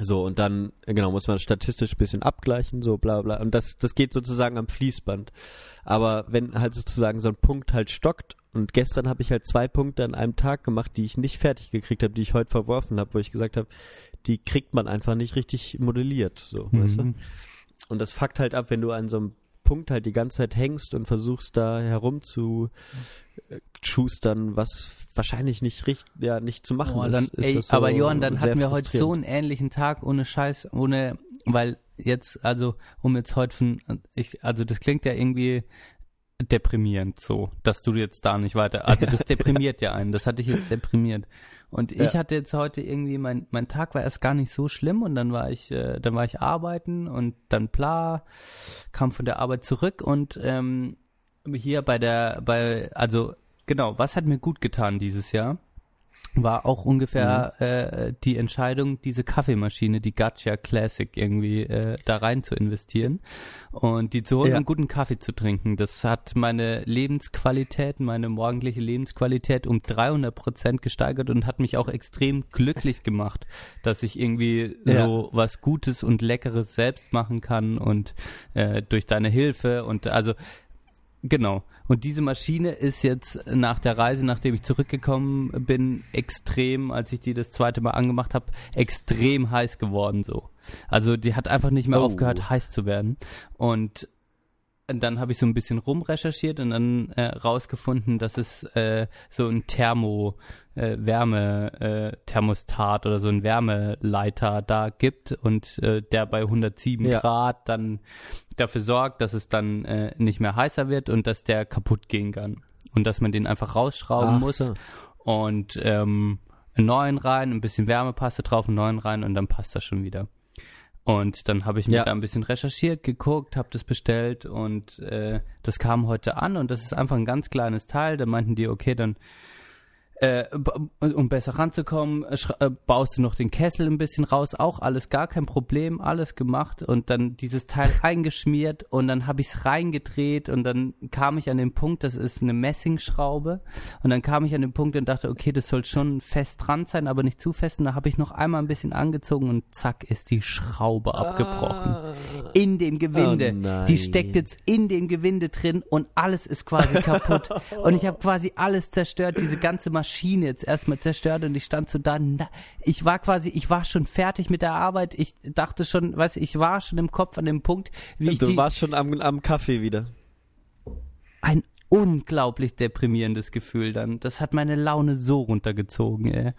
So, und dann, genau, muss man statistisch ein bisschen abgleichen, so bla bla. Und das, das geht sozusagen am Fließband. Aber wenn halt sozusagen so ein Punkt halt stockt, und gestern habe ich halt zwei Punkte an einem Tag gemacht, die ich nicht fertig gekriegt habe, die ich heute verworfen habe, wo ich gesagt habe, die kriegt man einfach nicht richtig modelliert, so, weißt du? Mhm. Und das fuckt halt ab, wenn du an so einem Punkt halt die ganze Zeit hängst und versuchst da herum zu schustern, was wahrscheinlich nicht richtig, ja, nicht zu machen Oh, ist. dann, ist ey, so aber Johann, dann hatten wir heute so einen ähnlichen Tag ohne Scheiß, ohne, weil jetzt, also, um jetzt heute von, ich, also das klingt ja irgendwie deprimierend so, dass du jetzt da nicht weiter, also das deprimiert ja einen, das hatte ich jetzt deprimiert. Und ich Ja. hatte jetzt heute irgendwie, mein, mein Tag war erst gar nicht so schlimm und dann war ich, äh, dann war ich arbeiten und dann bla, kam von der Arbeit zurück und ähm, hier bei der, bei, also genau, was hat mir gut getan dieses Jahr? War auch ungefähr äh, die Entscheidung, diese Kaffeemaschine, die Gacha Classic irgendwie äh, da rein zu investieren und die zu holen Ja. und guten Kaffee zu trinken. Das hat meine Lebensqualität, meine morgendliche Lebensqualität um 300 Prozent gesteigert und hat mich auch extrem glücklich gemacht, dass ich irgendwie Ja. so was Gutes und Leckeres selbst machen kann und äh, durch deine Hilfe und also Genau. Und diese Maschine ist jetzt nach der Reise, nachdem ich zurückgekommen bin, extrem, als ich die das zweite Mal angemacht habe, extrem heiß geworden so. Also die hat einfach nicht mehr Oh. aufgehört, heiß zu werden. Und dann habe ich so ein bisschen rumrecherchiert und dann äh, rausgefunden, dass es äh, so ein Thermo, äh, Wärme, äh, Thermostat oder so ein Wärmeleiter da gibt und äh, der bei 107 Ja. Grad dann dafür sorgt, dass es dann äh, nicht mehr heißer wird und dass der kaputt gehen kann. Und dass man den einfach rausschrauben Ach muss so. und ähm, einen neuen rein, ein bisschen Wärmepaste drauf, einen neuen rein und dann passt das schon wieder. Und dann habe ich mir Ja. da ein bisschen recherchiert, geguckt, habe das bestellt und äh, das kam heute an und das ist einfach ein ganz kleines Teil. Da meinten die, okay, dann äh, um besser ranzukommen, äh, äh, baust du noch den Kessel ein bisschen raus, auch alles gar kein Problem, alles gemacht und dann dieses Teil eingeschmiert und dann habe ich es reingedreht und dann kam ich an den Punkt, das ist eine Messingschraube und dann kam ich an den Punkt und dachte, okay, das soll schon fest dran sein, aber nicht zu fest und da habe ich noch einmal ein bisschen angezogen und zack ist die Schraube abgebrochen Ah. in dem Gewinde. Oh die steckt jetzt in dem Gewinde drin und alles ist quasi kaputt. und ich habe quasi alles zerstört, diese ganze Maschine jetzt erstmal zerstört und ich stand so da. Na, ich war quasi, ich war schon fertig mit der Arbeit. Ich dachte schon, weißt du, ich war schon im Kopf an dem Punkt, wie ich Du die, warst schon am, am Kaffee wieder. ein unglaublich deprimierendes Gefühl dann. Das hat meine Laune so runtergezogen, ey.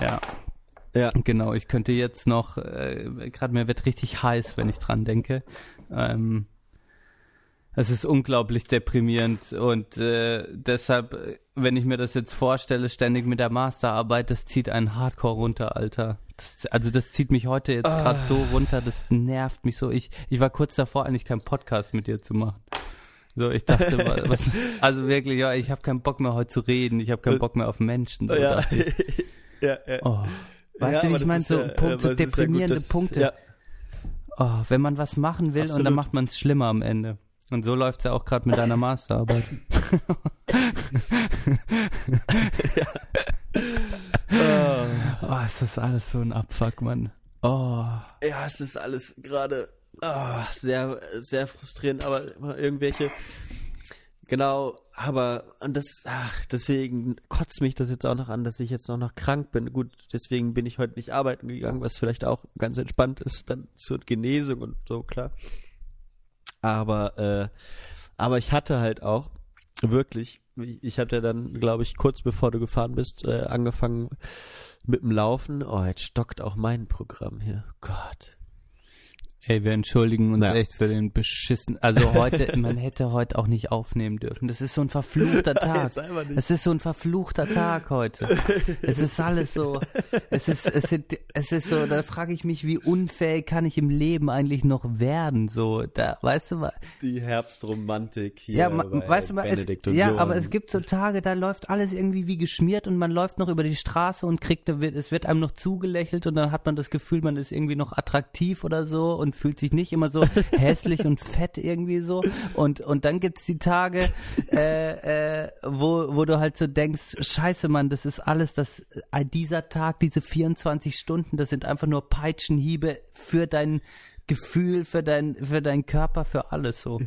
Ja. Ja. Genau, ich könnte jetzt noch, äh, gerade mir wird richtig heiß, wenn ich dran denke. Ähm, es ist unglaublich deprimierend und äh, deshalb, äh, wenn ich mir das jetzt vorstelle, ständig mit der Masterarbeit, das zieht einen Hardcore runter, Alter. Das, also das zieht mich heute jetzt gerade so runter, das nervt mich so. Ich, ich war kurz davor, eigentlich keinen Podcast mit dir zu machen. So, ich dachte, wa- was, also wirklich, ja, ich habe keinen Bock mehr heute zu reden, ich habe keinen Bock mehr auf Menschen. So Ja. ja, ja. Oh. Weißt Ja, du, ich das meine, so, ja- Punkt, aber so es ist ja gut, deprimierende dass- Punkte. Oh, wenn man was machen will und Absolut. dann macht man es schlimmer am Ende. Und so läuft's ja auch gerade mit deiner Masterarbeit. oh, ist das alles so ein Abfuck, Mann. Oh. ja, es ist alles gerade ah, sehr, sehr frustrierend, aber immer irgendwelche. Genau, aber und das, ach, deswegen kotzt mich das jetzt auch noch an, dass ich jetzt noch, noch krank bin. Gut, deswegen bin ich heute nicht arbeiten gegangen, was vielleicht auch ganz entspannt ist, dann zur Genesung und so, klar. Aber, äh, aber ich hatte halt auch wirklich, ich hatte dann, glaube ich, kurz bevor du gefahren bist, äh, angefangen mit dem Laufen. Oh, jetzt stockt auch mein Programm hier. Gott. Ey, wir entschuldigen uns Ja. echt für den beschissen. Also heute, man hätte heute auch nicht aufnehmen dürfen. Das ist so ein verfluchter Tag. Es ist so ein verfluchter Tag heute. Es ist alles so. Es ist, es ist, es ist so. Da frage ich mich, wie unfähig kann ich im Leben eigentlich noch werden? So, da, weißt du mal. Die Herbstromantik hier Ja, bei weißt du mal, es, ja, aber es gibt so Tage, da läuft alles irgendwie wie geschmiert und man läuft noch über die Straße und kriegt, es wird einem noch zugelächelt und dann hat man das Gefühl, man ist irgendwie noch attraktiv oder so und fühlt sich nicht immer so hässlich und fett irgendwie so. Und, und dann gibt's die Tage, äh, äh, wo, wo du halt so denkst, scheiße Mann, das ist alles, das, dieser Tag, diese 24 Stunden, das sind einfach nur Peitschenhiebe für dein Gefühl, für dein, für deinen Körper, für alles so.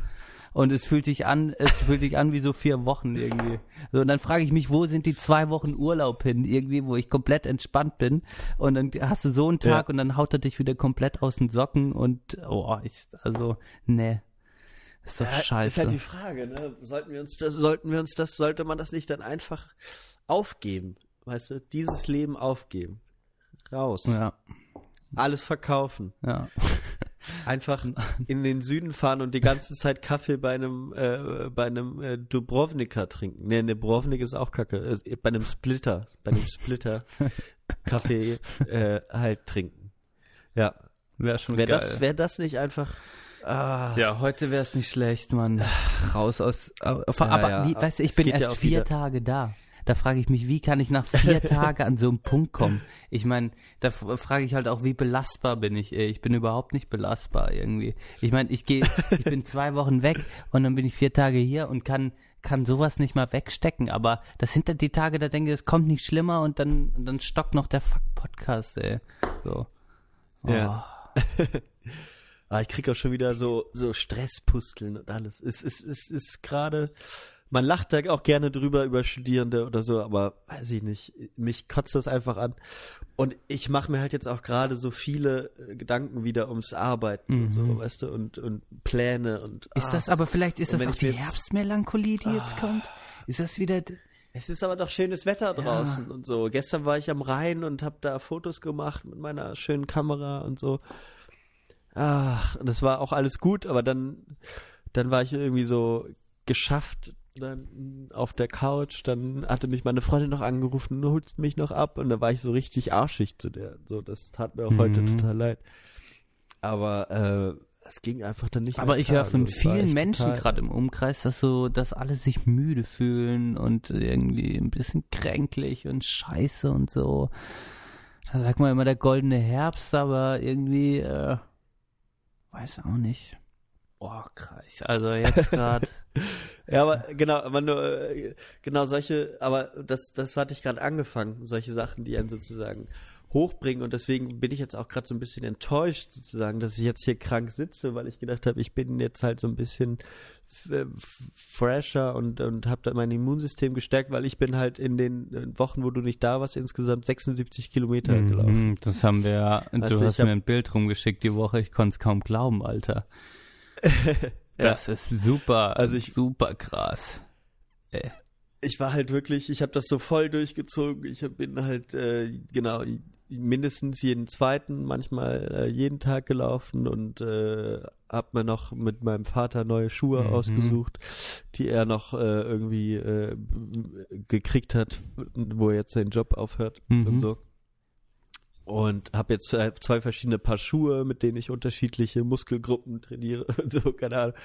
Und es fühlt sich an, es fühlt sich an wie so vier Wochen irgendwie. So, und dann frage ich mich, wo sind die zwei Wochen Urlaub hin? Irgendwie, wo ich komplett entspannt bin. Und dann hast du so einen Tag Ja. und dann haut er dich wieder komplett aus den Socken und, oh, ich, also, nee. Ist doch Ja, scheiße. Ist halt die Frage, ne? Sollten wir uns das, sollten wir uns das, sollte man das nicht dann einfach aufgeben? Weißt du, dieses Leben aufgeben. Raus. ja, Alles verkaufen. ja. Einfach in den Süden fahren und die ganze Zeit Kaffee bei einem, äh, bei einem äh, Dubrovniker trinken. Ne, Dubrovnik ist auch kacke. Äh, bei einem Splitter, bei einem Splitter Kaffee äh, halt trinken. Ja. Wäre schon Wäre geil. das, wär das nicht einfach. Ah, ja, heute wäre es nicht schlecht, Mann. Raus aus. Aber, Ja, ja. Wie, weißt du, ich Es bin ja erst auch vier wieder- Tage da. Da frage ich mich, wie kann ich nach vier Tagen an so einen Punkt kommen? Ich meine, da frage ich halt auch, wie belastbar bin ich? ey? Ich bin überhaupt nicht belastbar irgendwie. Ich meine, ich gehe, ich bin zwei Wochen weg und dann bin ich vier Tage hier und kann kann sowas nicht mal wegstecken. Aber das sind dann die Tage, da denke ich, es kommt nicht schlimmer und dann dann stockt noch der Fuck-Podcast, ey. So. Ja. Ah, ich krieg auch schon wieder so, so Stresspusteln und alles. Es ist, es ist gerade, man lacht da auch gerne drüber über Studierende oder so, aber weiß ich nicht, mich kotzt das einfach an. Und ich mache mir halt jetzt auch gerade so viele äh, Gedanken wieder ums Arbeiten und so, weißt du, und, und Pläne und. Ist ah. das aber vielleicht ist das auch die jetzt- Ah. Herbstmelancholie, die jetzt kommt? Ist das wieder Es ist aber doch schönes Wetter draußen und so. Gestern war ich am Rhein und habe da Fotos gemacht mit meiner schönen Kamera und so. Ach, und das war auch alles gut, aber dann, dann war ich irgendwie so geschafft dann auf der Couch. Dann hatte mich meine Freundin noch angerufen, du holst mich noch ab und da war ich so richtig arschig zu der. So, das tat mir auch heute Mhm. total leid. Aber äh, es ging einfach dann nicht. Aber ich höre von Also, vielen Menschen gerade im Umkreis, dass so, dass alle sich müde fühlen und irgendwie ein bisschen kränklich und scheiße und so. Da sagt man immer der goldene Herbst, aber irgendwie, äh, weiß auch nicht. Boah, krass. Also jetzt gerade. Ja, aber genau, aber nur, äh, genau solche, aber das, das hatte ich gerade angefangen, solche Sachen, die einen sozusagen hochbringen und deswegen bin ich jetzt auch gerade so ein bisschen enttäuscht sozusagen, dass ich jetzt hier krank sitze, weil ich gedacht habe, ich bin jetzt halt so ein bisschen f- fresher und, und habe da mein Immunsystem gestärkt, weil ich bin halt in den äh, Wochen, wo du nicht da warst, insgesamt 76 Kilometer gelaufen. Mhm, das haben wir ja. Du hast mir ein Bild rumgeschickt die Woche. Ich konnte es kaum glauben, Alter. Das ist super, Also ich- super krass. ich war halt wirklich, ich habe das so voll durchgezogen. Ich hab- bin halt äh, genau mindestens jeden zweiten, manchmal äh, jeden Tag gelaufen und äh, hab mir noch mit meinem Vater neue Schuhe Mhm. ausgesucht, die er noch äh, irgendwie äh, gekriegt hat, wo er jetzt seinen Job aufhört Mhm. und so. Und habe jetzt zwei verschiedene Paar Schuhe, mit denen ich unterschiedliche Muskelgruppen trainiere und so, keine Ahnung.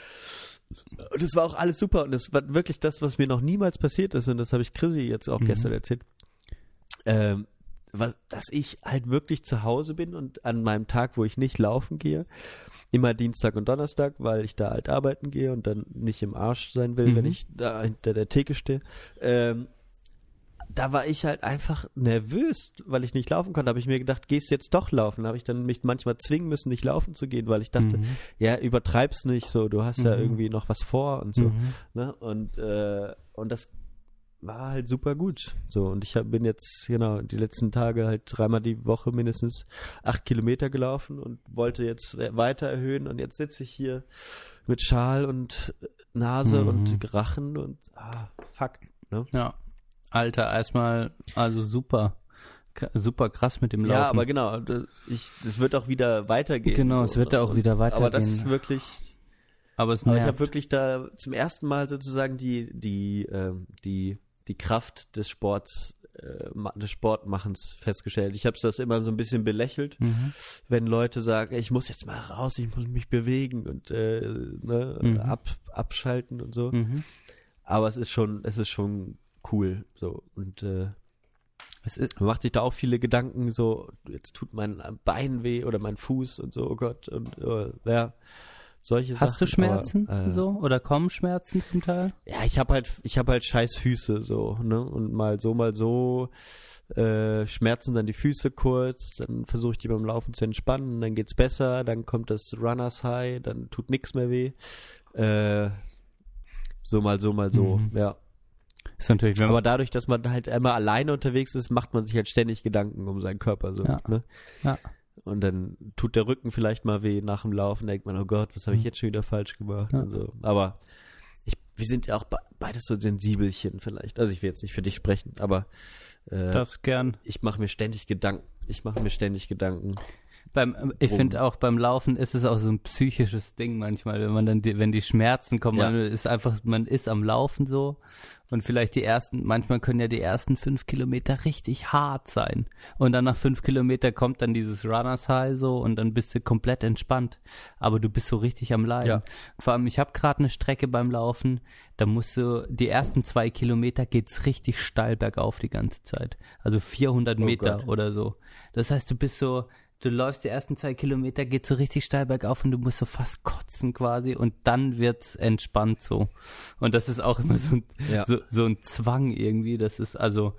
Und es war auch alles super und es war wirklich das, was mir noch niemals passiert ist und das habe ich Chrissy jetzt auch Mhm. gestern erzählt. Ähm, was, dass ich halt wirklich zu Hause bin und an meinem Tag, wo ich nicht laufen gehe, immer Dienstag und Donnerstag, weil ich da halt arbeiten gehe und dann nicht im Arsch sein will, Mhm. wenn ich da hinter der Theke stehe. Ähm, da war ich halt einfach nervös, weil ich nicht laufen konnte. Habe ich mir gedacht, gehst jetzt doch laufen. Habe ich dann mich manchmal zwingen müssen, nicht laufen zu gehen, weil ich dachte, Mhm. ja, übertreib's nicht so, du hast ja Mhm. irgendwie noch was vor und so. Mhm. Ne? Und, äh, und das war halt super gut. So, und ich hab, bin jetzt, genau, die letzten Tage halt dreimal die Woche mindestens acht Kilometer gelaufen und wollte jetzt weiter erhöhen und jetzt sitze ich hier mit Schal und Nase Mhm. und Rachen und ah, fuck. Ne? Ja. Alter, erstmal, also super. super krass mit dem Laufen. Ja, aber genau, das, ich, das wird auch wieder weitergehen. Genau, so, es wird da auch wieder Aber das weitergehen. ist wirklich, aber es aber ich nervt. habe wirklich da zum ersten Mal sozusagen die, die, ähm, die, die Kraft des Sports, äh, des Sportmachens festgestellt. Ich habe das immer so ein bisschen belächelt, Mhm. wenn Leute sagen, ich muss jetzt mal raus, ich muss mich bewegen und äh, ne, Mhm. ab, abschalten und so. Mhm. Aber es ist schon, es ist schon cool. So und äh, Es ist, man macht sich da auch viele Gedanken, so, jetzt tut mein Bein weh oder mein Fuß und so, oh Gott, und äh, ja, solche Sachen. hast du Schmerzen aber, äh, so oder kommen Schmerzen zum Teil? Ja, ich habe halt, ich habe halt scheiß Füße, so, ne, und mal so, mal so, äh, schmerzen dann die Füße kurz, dann versuche ich die beim Laufen zu entspannen, dann geht's besser, dann kommt das Runners High, dann tut nichts mehr weh, äh, so mal so, mal so, Mhm. ja. Ist natürlich, wenn Aber man, dadurch, dass man halt immer alleine unterwegs ist, macht man sich halt ständig Gedanken um seinen Körper. So, Ja. ne? Ja. Und dann tut der Rücken vielleicht mal weh nach dem Laufen, denkt man, oh Gott, was habe ich Mhm. jetzt schon wieder falsch gemacht? Ja. Und so. Aber ich, wir sind ja auch be beides so Sensibelchen vielleicht. Also ich will jetzt nicht für dich sprechen, aber äh, darfst gern. ich mache mir ständig Gedanken. Ich mache mir ständig Gedanken. Beim, ich finde auch beim Laufen ist es auch so ein psychisches Ding manchmal, wenn man dann, die, wenn die Schmerzen kommen, Ja. man ist einfach, man ist am Laufen so und vielleicht die ersten, manchmal können ja die ersten fünf Kilometer richtig hart sein und dann nach fünf Kilometer kommt dann dieses Runners High so und dann bist du komplett entspannt, aber du bist so richtig am Leiden. Ja. Vor allem, ich habe gerade eine Strecke beim Laufen, da musst du, die ersten zwei Kilometer geht's richtig steil bergauf die ganze Zeit, also 400 Oh Meter Gott. oder so. Das heißt, du bist so, du läufst die ersten zwei Kilometer, geht so richtig steil bergauf und du musst so fast kotzen quasi und dann wird's entspannt so. Und das ist auch immer so ein, Ja. so, so ein Zwang irgendwie. Das ist also,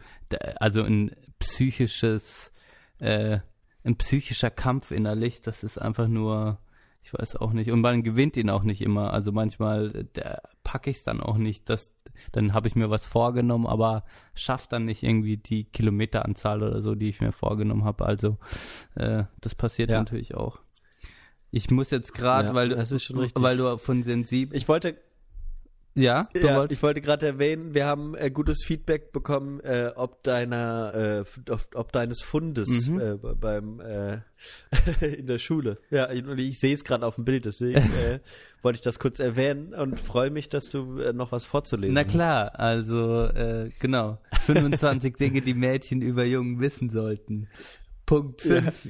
also ein psychisches, äh, ein psychischer Kampf innerlich. Das ist einfach nur, ich weiß auch nicht. Und man gewinnt ihn auch nicht immer. Also manchmal äh, packe ich es dann auch nicht. Das, dann habe ich mir was vorgenommen, aber schafft dann nicht irgendwie die Kilometeranzahl oder so, die ich mir vorgenommen habe. Also äh, das passiert Ja. natürlich auch. Ich muss jetzt gerade, Ja, weil, du- weil du von sensibel. Ich wollte ja, Ja, ich wollte gerade erwähnen, wir haben äh, gutes Feedback bekommen, äh, ob deiner, äh, ob, ob deines Fundes Mhm. äh, be- beim äh, in der Schule. Ja, ich, ich sehe es gerade auf dem Bild, deswegen äh, wollte ich das kurz erwähnen und freue mich, dass du noch was vorzulesen Na hast. klar, also äh, genau. 25 Dinge, die Mädchen über Jungen wissen sollten. Punkt 5.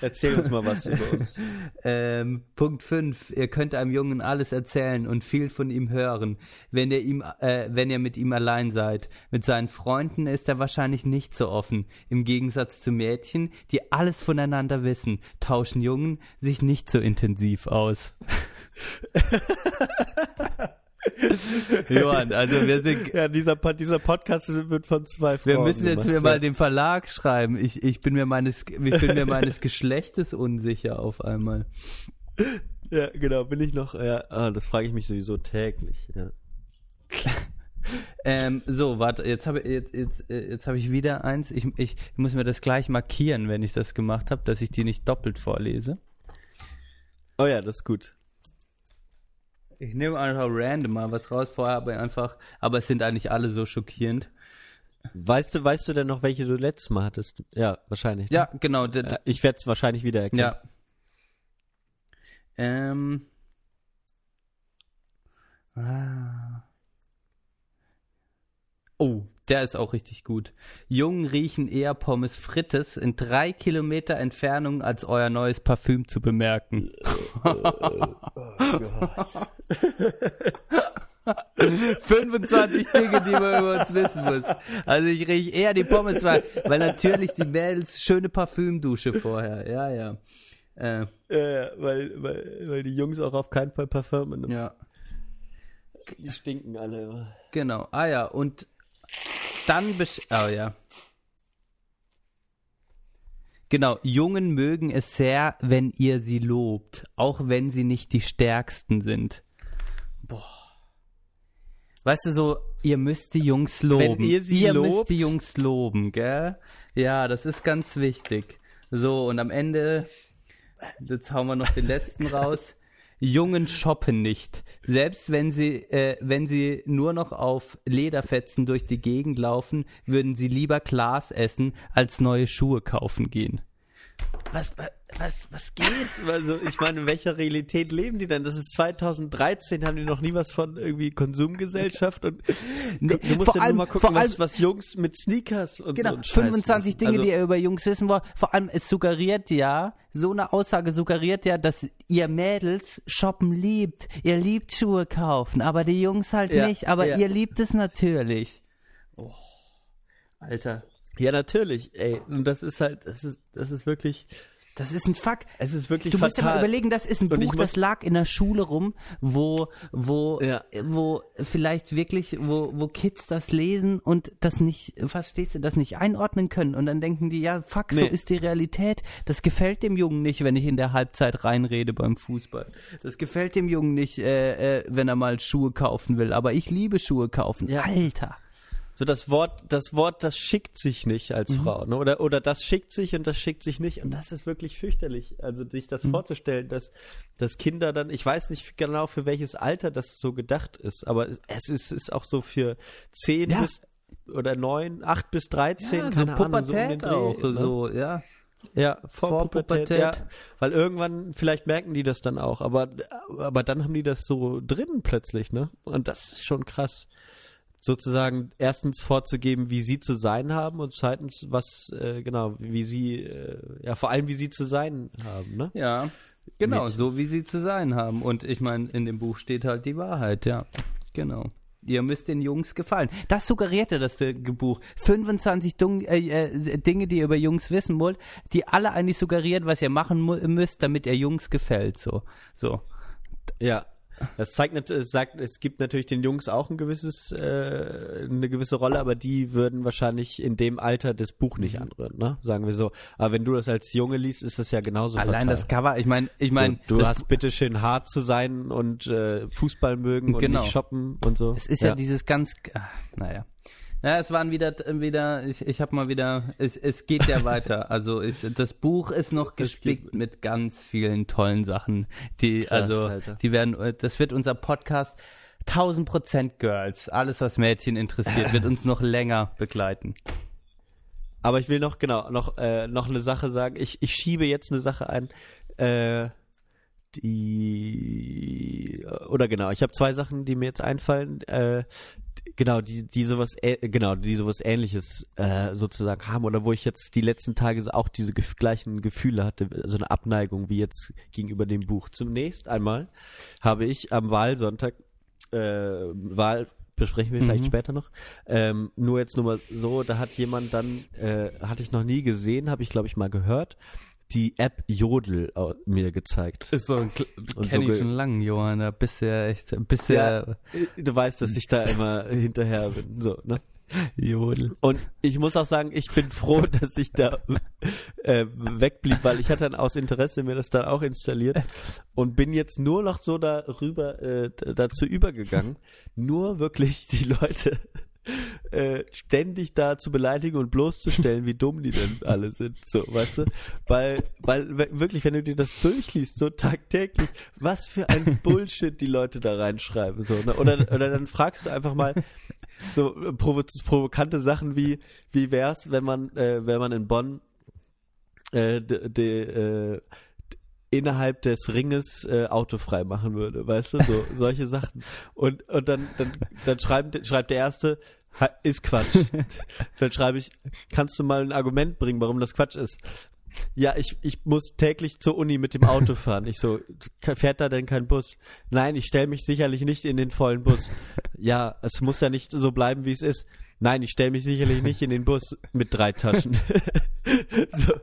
Erzähl uns mal was über uns. Ähm, Punkt 5. Ihr könnt einem Jungen alles erzählen und viel von ihm hören, wenn ihr ihm, äh, wenn ihr mit ihm allein seid. Mit seinen Freunden ist er wahrscheinlich nicht so offen. Im Gegensatz zu Mädchen, die alles voneinander wissen, tauschen Jungen sich nicht so intensiv aus. Johann, also wir sind Ja, dieser, dieser Podcast wird von zwei Frauen Wir müssen jetzt mir mal dem Verlag schreiben. Ich, ich bin mir meines, ich bin mir meines Geschlechtes unsicher auf einmal. Ja, genau, bin ich noch, ja, ah, das frage ich mich sowieso täglich, ja. Ähm, so, warte, jetzt habe jetzt, jetzt, jetzt habe ich wieder eins. Ich, ich muss mir das gleich markieren, wenn ich das gemacht habe, dass ich die nicht doppelt vorlese. Oh ja, das ist gut. Ich nehme einfach random mal was raus vorher, aber einfach, aber es sind eigentlich alle so schockierend. Weißt du, weißt du denn noch, welche du letztes Mal hattest? Ja, wahrscheinlich. ne? Ja, genau. Ja, ich werde es wahrscheinlich wieder erkennen. Ja. Ähm. Ah. Oh, der ist auch richtig gut. Jungen riechen eher Pommes Frites in drei Kilometer Entfernung als euer neues Parfüm zu bemerken. 25 Dinge, die man über uns wissen muss. Also ich rieche eher die Pommes, weil, weil natürlich die Mädels schöne Parfümdusche vorher. Ja, ja. Äh, Äh, weil, weil, weil die Jungs auch auf keinen Fall Parfum benutzen. ja. Die stinken alle immer. Genau. Ah ja, und dann besch oh ja. Genau, Jungen mögen es sehr, wenn ihr sie lobt, auch wenn sie nicht die stärksten sind. Boah. Weißt du so, ihr müsst die Jungs loben. ihr sie müsst lobt? die Jungs loben, gell? Ja, das ist ganz wichtig. So, und am Ende, jetzt hauen wir noch den letzten raus. Jungen shoppen nicht. Selbst wenn sie, äh, wenn sie nur noch auf Lederfetzen durch die Gegend laufen, würden sie lieber Glas essen, als neue Schuhe kaufen gehen. Was, was, was, geht? Also, ich meine, in welcher Realität leben die denn? Das ist 2013, haben die noch nie was von irgendwie Konsumgesellschaft und Nee, du musst ja allem- nur mal gucken, was, was Jungs mit Sneakers und Genau, so Scheiß 25 machen. Dinge, also, die ihr über Jungs wissen wollt. Vor allem, es suggeriert ja, so eine Aussage suggeriert ja, dass ihr Mädels shoppen liebt. Ihr liebt Schuhe kaufen, aber die Jungs halt Ja, nicht. Aber ja. ihr liebt es natürlich. Oh, Alter. Ja, natürlich, ey. Und das ist halt, das ist, das ist wirklich, Das ist ein Fuck. es ist wirklich Du musst dir fatal. mal überlegen, das ist ein Und Buch, das lag in der Schule rum, wo, wo, Ja. wo vielleicht wirklich, wo, wo Kids das lesen und das nicht, verstehst du, das nicht einordnen können. Und dann denken die, ja, fuck, so Nee. ist die Realität. Das gefällt dem Jungen nicht, wenn ich in der Halbzeit reinrede beim Fußball. Das gefällt dem Jungen nicht, äh, äh, wenn er mal Schuhe kaufen will. Aber ich liebe Schuhe kaufen. Ja. Alter. So das Wort, das Wort, das schickt sich nicht als Mhm. Frau, ne? Oder oder das schickt sich und das schickt sich nicht. Und das ist wirklich fürchterlich. Also sich Mhm. das vorzustellen, dass, dass Kinder dann, ich weiß nicht genau für welches Alter das so gedacht ist, aber es es ist, ist auch so für 10 Ja. bis oder 9, 8 bis 13, Ja, so keine Ahnung, so um den Dreh, auch, ne? so, ja. Ja, vor, Vor Pubertät, Pubertät. ja. Weil irgendwann, vielleicht merken die das dann auch, aber, aber dann haben die das so drin plötzlich, ne? Und das ist schon krass. Sozusagen erstens vorzugeben, wie sie zu sein haben und zweitens, was, äh, genau, wie sie, äh, ja, vor allem, wie sie zu sein haben, ne? Ja, genau, Mit. so wie sie zu sein haben. Und ich meine, in dem Buch steht halt die Wahrheit, ja. Genau. Ihr müsst den Jungs gefallen. Das suggerierte das äh, Buch. 25 Dung, äh, äh, Dinge, die ihr über Jungs wissen wollt, die alle eigentlich suggerieren, was ihr machen müsst, damit ihr Jungs gefällt. So. So. Ja. Das zeigt, sagt, es gibt natürlich den Jungs auch ein gewisses, äh, eine gewisse Rolle, aber die würden wahrscheinlich in dem Alter das Buch nicht anrühren, ne? Sagen wir so. Aber wenn du das als Junge liest, ist das ja genauso Allein fatal. das Cover, ich meine, ich meine, so, du hast bitte schön hart zu sein und äh, Fußball mögen und Genau. nicht shoppen und so. Es ist ja, dieses ganz, ah, naja. Ja, es waren wieder, wieder ich, ich habe mal wieder, es, es geht ja weiter. Also es, das Buch ist noch Es gespickt mit ganz vielen tollen Sachen, die, Krass, also, Alter. die werden, das wird unser Podcast 1000 Prozent Girls, alles was Mädchen interessiert, wird uns noch länger begleiten. Aber ich will noch, genau, noch, äh, noch eine Sache sagen. Ich, ich schiebe jetzt eine Sache ein, äh, die, oder genau, ich habe zwei Sachen, die mir jetzt einfallen, äh, genau, die, die sowas, äh, genau, die sowas ähnliches äh, sozusagen haben oder wo ich jetzt die letzten Tage auch diese gef gleichen Gefühle hatte, so eine Abneigung wie jetzt gegenüber dem Buch. Zunächst einmal habe ich am Wahlsonntag, äh, Wahl besprechen wir vielleicht Mhm. später noch, ähm, nur jetzt nur mal so, da hat jemand dann, äh, hatte ich noch nie gesehen, habe ich glaube ich mal gehört, die App Jodel au- mir gezeigt. Ist so, Und kenn so ich schon lang, Johann, da bist du ja echt, bist du ja, äh, du weißt, dass ich da immer hinterher bin, so, ne? Jodel. Und ich muss auch sagen, ich bin froh, dass ich da äh, wegblieb, weil ich hatte dann aus Interesse mir das dann auch installiert und bin jetzt nur noch so darüber äh, dazu übergegangen, nur wirklich die Leute äh, ständig da zu beleidigen und bloßzustellen, wie dumm die denn alle sind, so, weißt du? Weil, weil wirklich, wenn du dir das durchliest, so tagtäglich, was für ein Bullshit die Leute da reinschreiben, so, ne? Oder, oder dann fragst du einfach mal, so provo provokante Sachen wie wie wär's, wenn man äh, wenn man in Bonn äh, de, de, äh, innerhalb des Ringes äh, autofrei machen würde, weißt du, so solche Sachen. Und und dann dann dann schreibt schreibt der erste "Ha- ist Quatsch. dann schreibe ich, kannst du mal ein Argument bringen, warum das Quatsch ist? Ja, ich, ich muss täglich zur Uni mit dem Auto fahren. Ich so, fährt da denn kein Bus? Nein, ich stelle mich sicherlich nicht in den vollen Bus. Ja, es muss ja nicht so bleiben, wie es ist. Nein, ich stelle mich sicherlich nicht in den Bus mit drei Taschen. so.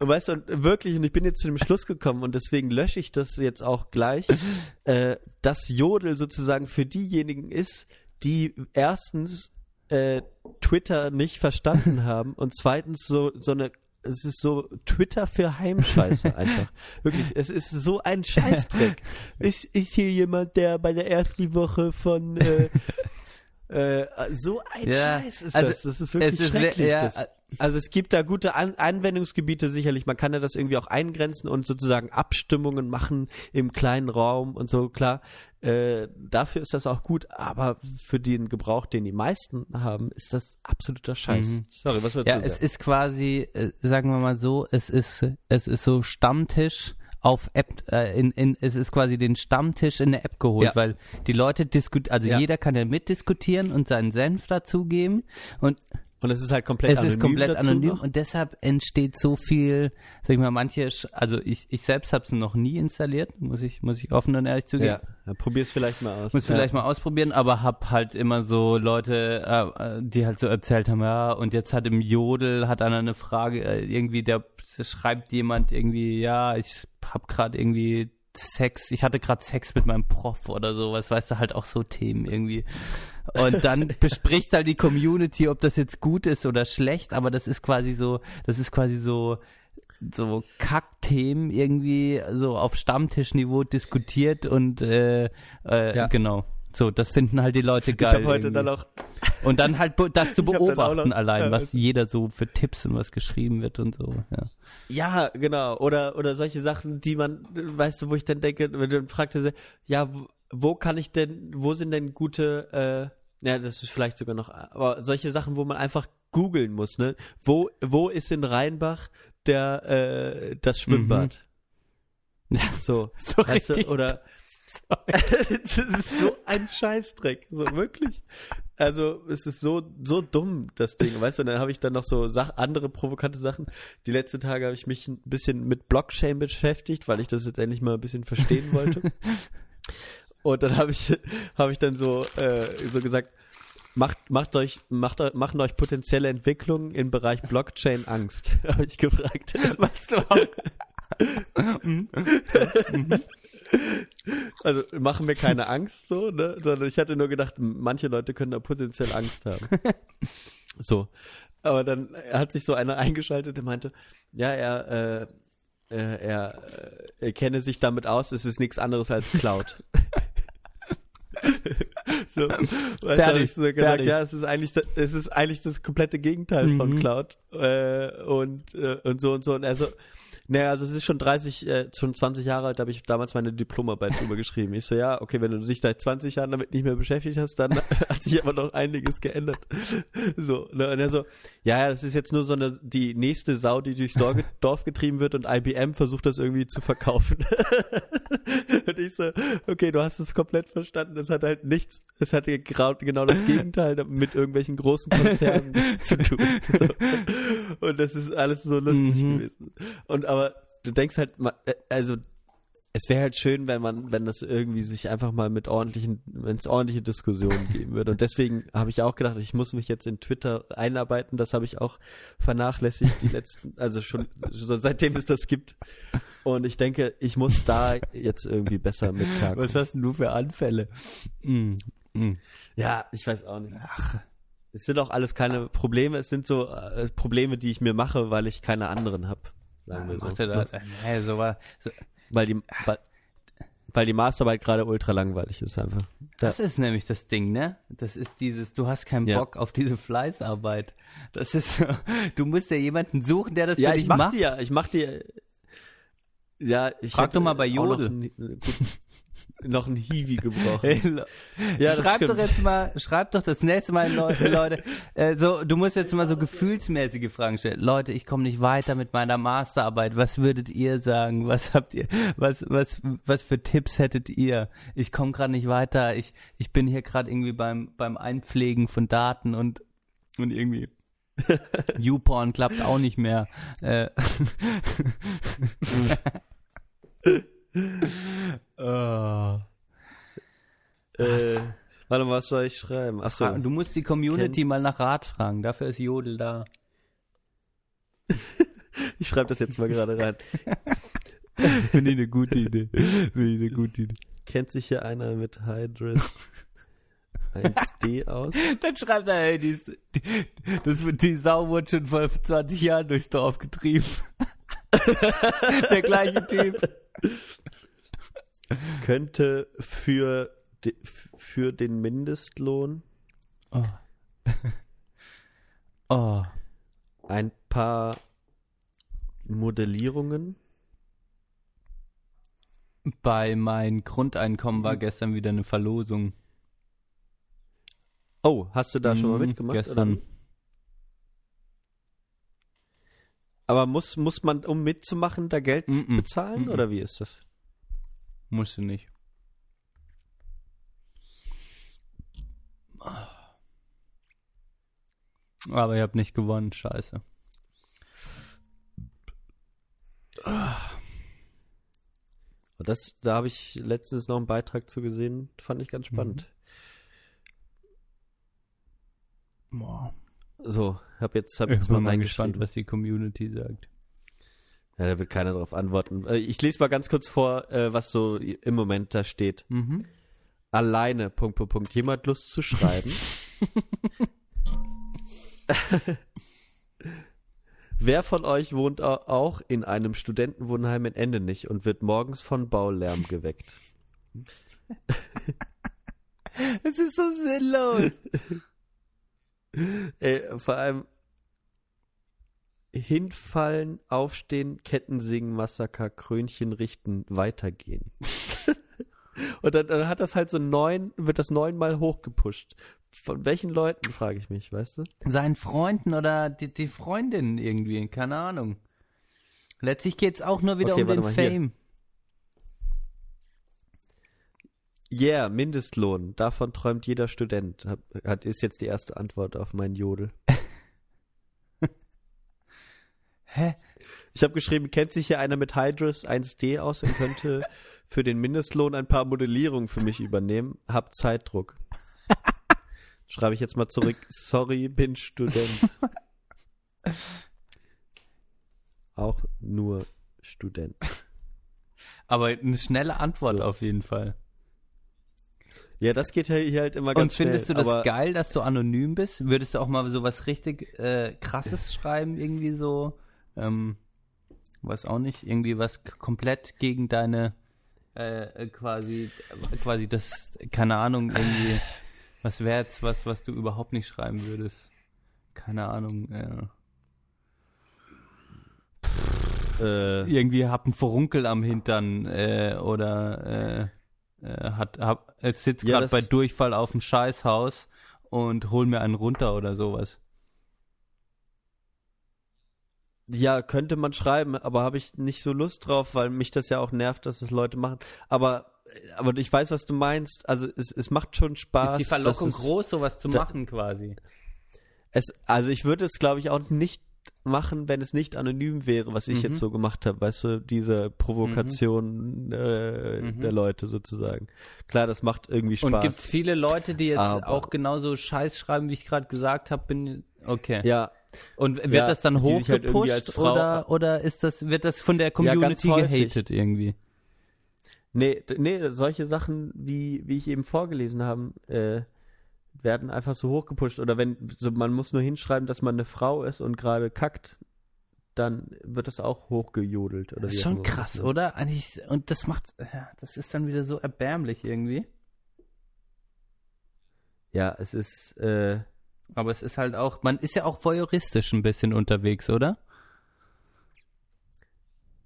Und weißt du, und wirklich, und ich bin jetzt zu dem Schluss gekommen und deswegen lösche ich das jetzt auch gleich, äh, dass Jodel sozusagen für diejenigen ist, die erstens äh, Twitter nicht verstanden haben und zweitens so, so eine es ist so Twitter für Heimscheiße einfach. Wirklich, es ist so ein Scheißdreck. Ist, ist hier jemand, der bei der ersten Woche von äh, äh, so ein Ja, Scheiß ist also das. Das ist wirklich es ist, schrecklich. ja, das. Also es gibt da gute An Anwendungsgebiete sicherlich. Man kann ja das irgendwie auch eingrenzen und sozusagen Abstimmungen machen im kleinen Raum und so, klar. Äh, dafür ist das auch gut, aber für den Gebrauch, den die meisten haben, ist das absoluter Scheiß. Mhm. Sorry, was würdest Ja, es ist quasi, äh, sagen wir mal so, es ist, es ist so Stammtisch auf App, äh, in, in, es ist quasi den Stammtisch in der App geholt, Ja. weil die Leute diskutieren, also Ja. jeder kann ja mitdiskutieren und seinen Senf dazugeben und Und es ist halt komplett es anonym ist komplett anonym noch. und deshalb entsteht so viel, sag ich mal, manche, also ich, ich selbst habe es noch nie installiert, muss ich, muss ich offen und ehrlich zugeben. Ja, dann probier's vielleicht mal aus. Muss vielleicht ja. mal ausprobieren, aber hab halt immer so Leute, äh, äh, die halt so erzählt haben, ja, und jetzt hat im Jodel, hat einer eine Frage, äh, irgendwie, der schreibt jemand irgendwie, ja, ich hab gerade irgendwie Sex, ich hatte gerade Sex mit meinem Prof oder sowas, weißt du, halt auch so Themen irgendwie. Und dann bespricht halt die Community, ob das jetzt gut ist oder schlecht, aber das ist quasi so, das ist quasi so, so Kackthemen irgendwie so auf Stammtischniveau diskutiert und äh, äh, Ja. genau. So, das finden halt die Leute Ich geil. habe heute irgendwie. dann auch und dann halt das zu Ich beobachten noch- allein, ja, was es- jeder so für Tipps und was geschrieben wird und so. Ja. Ja, genau. Oder, oder solche Sachen, die man, weißt du, wo ich dann denke, wenn du fragte sie, ja, wo, kann ich denn, wo sind denn gute, äh, ja, das ist vielleicht sogar noch, aber solche Sachen, wo man einfach googeln muss, ne? Wo, wo ist in Rheinbach der, äh, das Schwimmbad? Ja. So, So weißt du, oder, das ist so ein Scheißdreck, so wirklich. Also es ist so so dumm das Ding, weißt du? Und dann habe ich dann noch so Sach andere provokante Sachen. Die letzten Tage habe ich mich ein bisschen mit Blockchain beschäftigt, weil ich das jetzt endlich mal ein bisschen verstehen wollte. Und dann habe ich habe ich dann so äh, so gesagt, macht macht euch macht machen euch potenzielle Entwicklungen im Bereich Blockchain Angst, habe ich gefragt. Was du auch. Also machen mir keine Angst so, ne? Sondern ich hatte nur gedacht, manche Leute können da potenziell Angst haben. so. Aber dann hat sich so einer eingeschaltet, der meinte, ja, er, äh, äh, er, äh, er kenne sich damit aus, es ist nichts anderes als Cloud. So, weißt du, hab Fertig, ich so gesagt, fertig. ja, es ist eigentlich, das- es ist eigentlich das komplette Gegenteil von Mhm. Cloud äh, und äh, und so und so und er so, naja, also es ist schon 30, äh, schon 20 Jahre alt, da habe ich damals meine Diplomarbeit drüber geschrieben. Ich so, ja, okay, wenn du dich seit 20 Jahren damit nicht mehr beschäftigt hast, dann hat sich aber noch einiges geändert. So, ne? und er so, ja, ja, das ist jetzt nur so eine, die nächste Sau, die durchs Dorf, getrieben wird und IBM versucht das irgendwie zu verkaufen. und ich so, okay, du hast es komplett verstanden, es hat halt nichts, es hatte grau- genau das Gegenteil mit irgendwelchen großen Konzernen zu tun. So. Und das ist alles so lustig Mhm. gewesen. Und aber du denkst halt, äh, also es wäre halt schön, wenn man, wenn das irgendwie sich einfach mal mit ordentlichen, wenn es ordentliche Diskussionen geben würde. Und deswegen habe ich auch gedacht, ich muss mich jetzt in Twitter einarbeiten. Das habe ich auch vernachlässigt die letzten, also schon, schon seitdem es das gibt. Und ich denke, ich muss da jetzt irgendwie besser mit klarkommen. Was hast denn du für Anfälle? Mm, mm. Ja, ich weiß auch nicht. Ach. Es sind auch alles keine Probleme, es sind so äh, Probleme, die ich mir mache, weil ich keine anderen habe. Sagen wir so. Macht er da, nee, so war, so, Weil die, weil, weil die Masterarbeit gerade ultra langweilig ist einfach. Da, Das ist nämlich das Ding, ne? Das ist dieses, du hast keinen Ja. Bock auf diese Fleißarbeit. Das ist, du musst ja jemanden suchen, der das ja, für ich dich mach macht. ja, ich mach die. Ja, ich Frag doch mal bei Jodel. Einen, noch einen Hiwi Lo- Ja, schreib doch jetzt mal, schreib doch das nächste Mal, Leu- Leute, äh, so, du musst jetzt mal so gefühlsmäßige Fragen stellen. Leute, ich komme nicht weiter mit meiner Masterarbeit. Was würdet ihr sagen? Was habt ihr, was, was, was für Tipps hättet ihr? Ich komme gerade nicht weiter. Ich, ich bin hier gerade irgendwie beim, beim Einpflegen von Daten und, und irgendwie YouPorn klappt auch nicht mehr. Äh, oh. Äh, warte mal, was soll ich schreiben? Achso. Du musst die Community Kennt- mal nach Rat fragen. Dafür ist Jodel da. Ich schreibe das jetzt mal gerade rein. Finde ich eine gute Idee. Finde ich eine gute Idee. Kennt sich hier einer mit Hydris 1D aus? Dann schreibt er, hey, die, die, das, die Sau wurde schon vor 20 Jahren durchs Dorf getrieben. Der gleiche Typ. Könnte für, für den Mindestlohn Oh. Oh. ein paar Modellierungen. Bei mein Grundeinkommen war gestern wieder eine Verlosung. Oh, hast du da schon mal Mhm, mitgemacht? Gestern. Oder? wie? Aber muss, muss man, um mitzumachen, da Geld Mhm. bezahlen? Mhm. Oder wie ist das? Musste nicht. Aber ich habe nicht gewonnen, scheiße. Das, da habe ich letztens noch einen Beitrag zu gesehen, fand ich ganz spannend. Boah. So, hab jetzt, hab Ich jetzt bin mal mal gespannt, was die Community sagt. Ja, da wird keiner drauf antworten. Äh, Ich lese mal ganz kurz vor, äh, was so im Moment da steht. Mhm. Alleine, Punkt, Punkt, Punkt. Jemand Lust zu schreiben? Wer von euch wohnt au- auch in einem Studentenwohnheim in Endenich und wird morgens von Baulärm geweckt? Es ist so sinnlos. Ey, vor allem hinfallen, aufstehen, Ketten singen, Massaker, Krönchen richten, weitergehen. und dann, dann hat das halt so neun, wird das neunmal hochgepusht. Von welchen Leuten, frage ich mich, weißt du? Seinen Freunden oder die, die Freundinnen irgendwie, keine Ahnung. Letztlich geht's auch nur wieder Okay, um den mal, hier. Fame. Yeah, Mindestlohn. Davon träumt jeder Student. Hat, hat, ist jetzt die erste Antwort auf meinen Jodel. Hä? Ich habe geschrieben, kennt sich hier einer mit Hydrus 1D aus und könnte für den Mindestlohn ein paar Modellierungen für mich übernehmen? Hab Zeitdruck. Schreibe ich jetzt mal zurück. Sorry, bin Student. Auch nur Student. Aber eine schnelle Antwort So. auf jeden Fall. Ja, das geht ja hier halt immer ganz Und findest schnell. du das geil, dass du anonym bist? Würdest du auch mal so was richtig äh, krasses schreiben, irgendwie so? Ähm, weiß auch nicht, irgendwie was komplett gegen deine äh, äh, quasi quasi das, keine Ahnung, irgendwie, was wäre jetzt was, was du überhaupt nicht schreiben würdest? Keine Ahnung, äh, Äh, irgendwie hab einen Furunkel am Hintern äh, oder äh, hat hab, äh, sitzt Ja, gerade bei Durchfall auf dem Scheißhaus und hol mir einen runter oder sowas. Ja, könnte man schreiben, aber habe ich nicht so Lust drauf, weil mich das ja auch nervt, dass das Leute machen. Aber, aber ich weiß, was du meinst. Also es, es macht schon Spaß. Ist die Verlockung dass es, groß, sowas zu da- machen quasi? Es, also ich würde es, glaube ich, auch nicht machen, wenn es nicht anonym wäre, was ich Mhm. jetzt so gemacht habe. Weißt du, diese Provokation äh, Mhm. der Leute sozusagen. Klar, das macht irgendwie Spaß. Und gibt es viele Leute, die jetzt Aber- auch genauso Scheiß schreiben, wie ich gerade gesagt habe? Bin okay. ja, Und wird Ja, das dann halt hochgepusht Frau- oder oder ist das wird das von der Ja, Community häufig. gehatet irgendwie? Nee, nee, solche Sachen, wie, wie ich eben vorgelesen habe, äh, werden einfach so hochgepusht. Oder wenn, so, man muss nur hinschreiben, dass man eine Frau ist und gerade kackt, dann wird das auch hochgejodelt. Oder Das ist schon krass, oder? Eigentlich, und das macht, ja, das ist dann wieder so erbärmlich irgendwie. Ja, es ist, äh, Aber es ist halt auch, man ist ja auch voyeuristisch ein bisschen unterwegs, oder?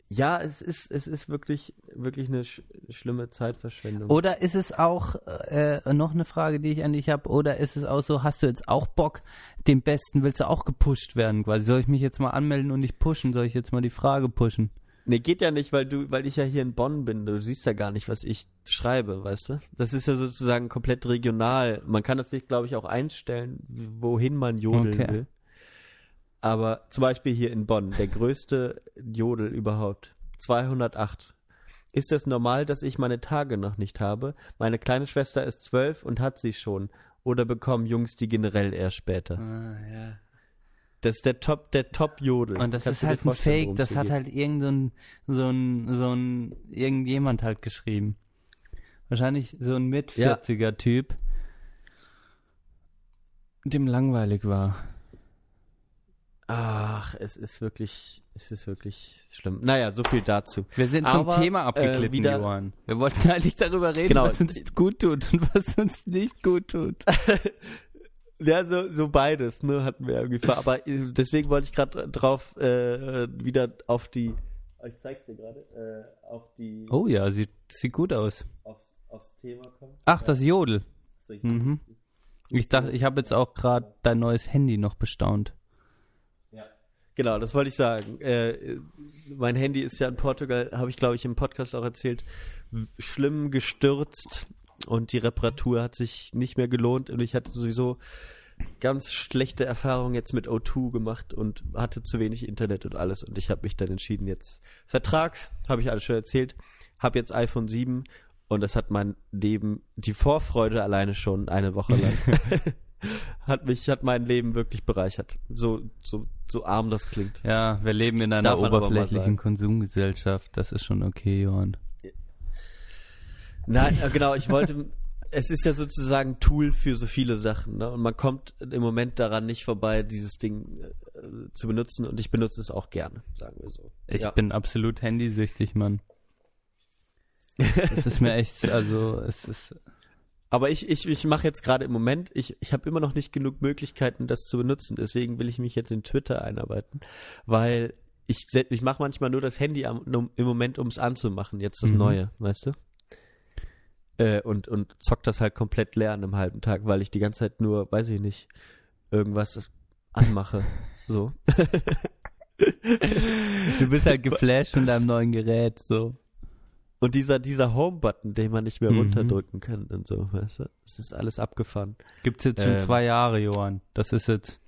Ja, es ist, es ist wirklich, wirklich eine sch schlimme Zeitverschwendung. Oder ist es auch, äh, noch eine Frage, die ich an dich habe, oder ist es auch so, hast du jetzt auch Bock, den Besten, willst du auch gepusht werden quasi? Soll ich mich jetzt mal anmelden und dich pushen? Soll ich jetzt mal die Frage pushen? Nee, geht ja nicht, weil du, weil ich ja hier in Bonn bin. Du siehst ja gar nicht, was ich schreibe, weißt du? Das ist ja sozusagen komplett regional. Man kann das sich, glaube ich, auch einstellen, wohin man jodeln Okay. will. Aber zum Beispiel hier in Bonn, der größte Jodel überhaupt, 208. Ist es normal, dass ich meine Tage noch nicht habe? Meine kleine Schwester ist zwölf und hat sie schon. Oder bekommen Jungs die generell erst später? Ah, ja. Das ist der Top, der Top-Jodel. Und das Kannst ist halt ein Fake, das hat geht? halt irgend so ein, so ein, so ein, irgendjemand halt geschrieben. Wahrscheinlich so ein mit Ja. 40er Typ, dem langweilig war. Ach, es ist wirklich, es ist wirklich schlimm. Naja, so viel dazu. Wir sind vom Aber, Thema äh, abgeglitten, wieder- Johann. Wir wollten eigentlich darüber reden, Genau. was uns gut tut und was uns nicht gut tut. Ja, so, so beides, ne, hatten wir irgendwie vor. Aber äh, deswegen wollte ich gerade drauf äh, wieder auf die. Ich zeig's dir gerade. Äh, auf die. Oh ja, sieht, sieht gut aus. Aufs, aufs Thema kommen. Ach, das Jodel. So, ich- Mhm. Ich dachte, ich habe jetzt auch gerade dein neues Handy noch bestaunt. Genau, das wollte ich sagen. Äh, mein Handy ist ja in Portugal, habe ich glaube ich im Podcast auch erzählt, schlimm gestürzt und die Reparatur hat sich nicht mehr gelohnt und ich hatte sowieso ganz schlechte Erfahrungen jetzt mit O2 gemacht und hatte zu wenig Internet und alles und ich habe mich dann entschieden jetzt Vertrag, habe ich alles schon erzählt, habe jetzt iPhone 7 und das hat mein Leben, die Vorfreude alleine schon eine Woche lang hat mich, hat mein Leben wirklich bereichert. So, so, so arm das klingt. Ja, wir leben in einer Darf oberflächlichen. Konsumgesellschaft. Das ist schon okay, Johann. Nein, genau, ich wollte, es ist ja sozusagen ein Tool für so viele Sachen, ne? Und man kommt im Moment daran nicht vorbei, dieses Ding äh, zu benutzen und ich benutze es auch gerne, sagen wir so. Ich ja. bin absolut handysüchtig, Mann. Das ist mir echt, also es ist. Aber ich, ich, ich mache jetzt gerade im Moment, ich, ich habe immer noch nicht genug Möglichkeiten, das zu benutzen. Deswegen will ich mich jetzt in Twitter einarbeiten, weil ich, ich mache manchmal nur das Handy am, um, im Moment, um es anzumachen, jetzt das Mhm. Neue, weißt du? Äh, und, und zock das halt komplett leer an einem halben Tag, weil ich die ganze Zeit nur, weiß ich nicht, irgendwas anmache. so. Du bist halt geflasht von deinem neuen Gerät, so. Und dieser, dieser Home-Button, den man nicht mehr Mhm. runterdrücken kann und so, weißt du? Das ist alles abgefahren. Gibt's jetzt schon Ähm. zwei Jahre, Johann. Das ist jetzt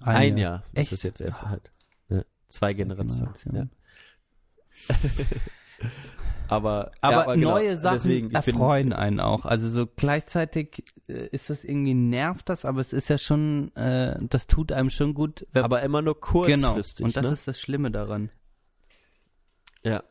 Ein, Jahr ist Echt? das jetzt erst halt. Ja, zwei Generationen. Generation. Ja. Aber, Aber, ja, genau, neue Sachen deswegen, erfreuen einen auch. Also so gleichzeitig äh, ist das irgendwie nervt das, aber es ist ja schon, äh, das tut einem schon gut. Aber immer nur genau. kurzfristig. Und das ne? ist das Schlimme daran. Ja.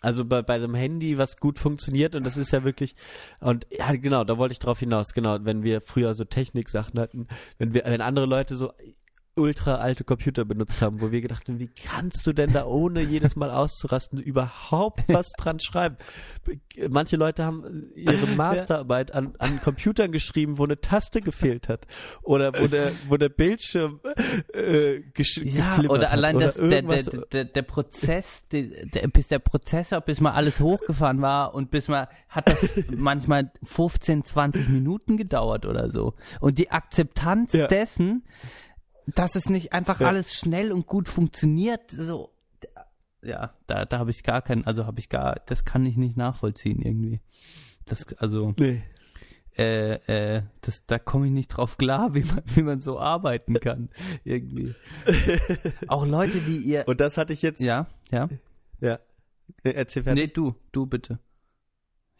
Also bei, bei dem Handy, was gut funktioniert, und das ist ja wirklich, und ja, genau, da wollte ich drauf hinaus, genau, wenn wir früher so Technik-Sachen hatten, wenn wir, wenn andere Leute so ultra alte Computer benutzt haben, wo wir gedacht haben, wie kannst du denn da ohne jedes Mal auszurasten überhaupt was dran schreiben? Manche Leute haben ihre Masterarbeit an, an Computern geschrieben, wo eine Taste gefehlt hat oder wo der, wo der Bildschirm äh, Ja, oder hat allein oder das, der, der, der, der Prozess, der, bis der Prozessor, bis mal alles hochgefahren war und bis mal, hat das manchmal 15, 20 Minuten gedauert oder so. Und die Akzeptanz Ja. dessen, dass es nicht einfach Ja. alles schnell und gut funktioniert, so, ja, da, da habe ich gar keinen, also habe ich gar, das kann ich nicht nachvollziehen irgendwie. Das, also, Nee. äh, äh, das, da komme ich nicht drauf klar, wie man, wie man so arbeiten kann, irgendwie. Auch Leute, die ihr, Und das hatte ich jetzt. ja, ja. Ja. Erzähl fertig. Nee, du, du bitte.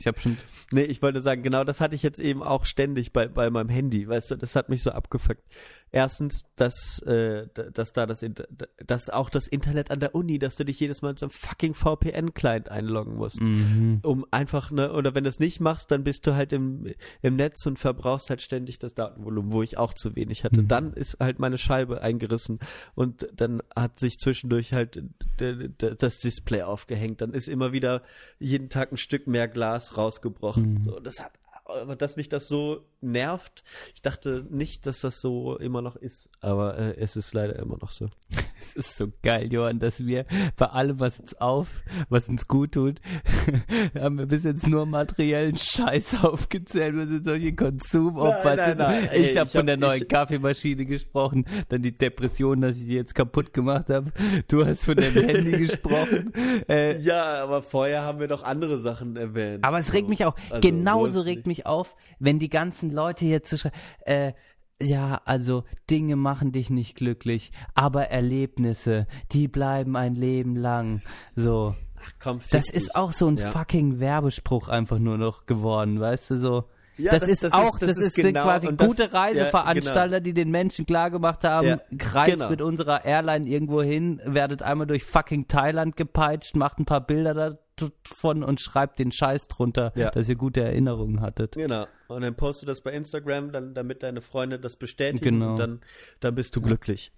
Ich habe schon. Nee, ich wollte sagen, genau das hatte ich jetzt eben auch ständig bei, bei meinem Handy, weißt du, das hat mich so abgefuckt. Erstens, dass, äh, dass da das, Inter dass auch das Internet an der Uni, dass du dich jedes Mal in so einem fucking VPN-Client einloggen musst. Mhm. Um einfach, ne, oder wenn du es nicht machst, dann bist du halt im, im Netz und verbrauchst halt ständig das Datenvolumen, wo ich auch zu wenig hatte. Mhm. Dann ist halt meine Scheibe eingerissen und dann hat sich zwischendurch halt das Display aufgehängt. Dann ist immer wieder jeden Tag ein Stück mehr Glas rausgebrochen. Mhm. So, das hat, aber dass mich das so nervt, ich dachte nicht, dass das so immer noch ist, aber äh, es ist leider immer noch so. Es ist so geil, Johann, dass wir bei allem, was uns auf, was uns gut tut, haben wir bis jetzt nur materiellen Scheiß aufgezählt. Wir sind solche Konsumopfer. Nein, nein, nein. Ich habe von hab- der neuen ich- Kaffeemaschine gesprochen, dann die Depression, dass ich die jetzt kaputt gemacht habe. Du hast von dem Handy gesprochen. Äh, Ja, aber vorher haben wir doch andere Sachen erwähnt. Aber es regt mich auch, Also, genauso regt mich auf, wenn die ganzen Leute jetzt so schreiben, äh, ja, also Dinge machen dich nicht glücklich, aber Erlebnisse, die bleiben ein Leben lang. So. Ach komm, Das dich. ist auch so ein Ja. fucking Werbespruch einfach nur noch geworden, weißt du so. Ja, das, das- ist das auch, ist- das, das ist, sind genau- quasi gute Reiseveranstalter, ja, die den Menschen klargemacht haben, Ja, reist genau. mit unserer Airline irgendwo hin, werdet einmal durch fucking Thailand gepeitscht, macht ein paar Bilder davon und schreibt den Scheiß drunter, Ja. dass ihr gute Erinnerungen hattet. Genau. Und dann postest du das bei Instagram, dann, damit deine Freunde das bestätigen Genau. und dann, dann bist du glücklich.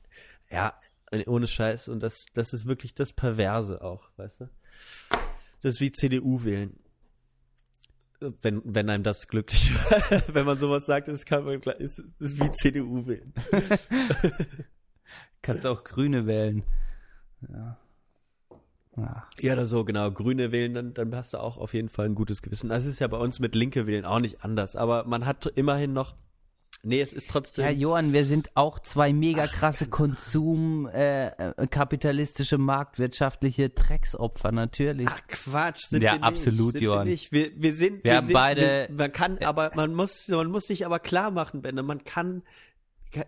Ja, ohne Scheiß. Und das, das ist wirklich das Perverse auch, weißt du? Das ist wie CDU wählen. wenn, wenn einem das glücklich, wenn man sowas sagt, ist, kann man, ist, ist wie CDU wählen. Kannst auch Grüne wählen. Ja. Ja. Ja, oder so, genau. Grüne wählen, dann, dann hast du auch auf jeden Fall ein gutes Gewissen. Das ist ja bei uns mit Linke wählen auch nicht anders. Aber man hat immerhin noch, nee, es ist trotzdem, Ja, Johann, wir sind auch zwei mega krasse Konsum, äh, äh, kapitalistische, marktwirtschaftliche Drecksopfer, natürlich. Ach Quatsch, sind Ja, wir nicht, absolut, sind Johann. Wir, nicht. wir, wir sind, Wir haben sind, beide- Wir, man kann, aber man muss, man muss sich aber klar machen, Benne, man kann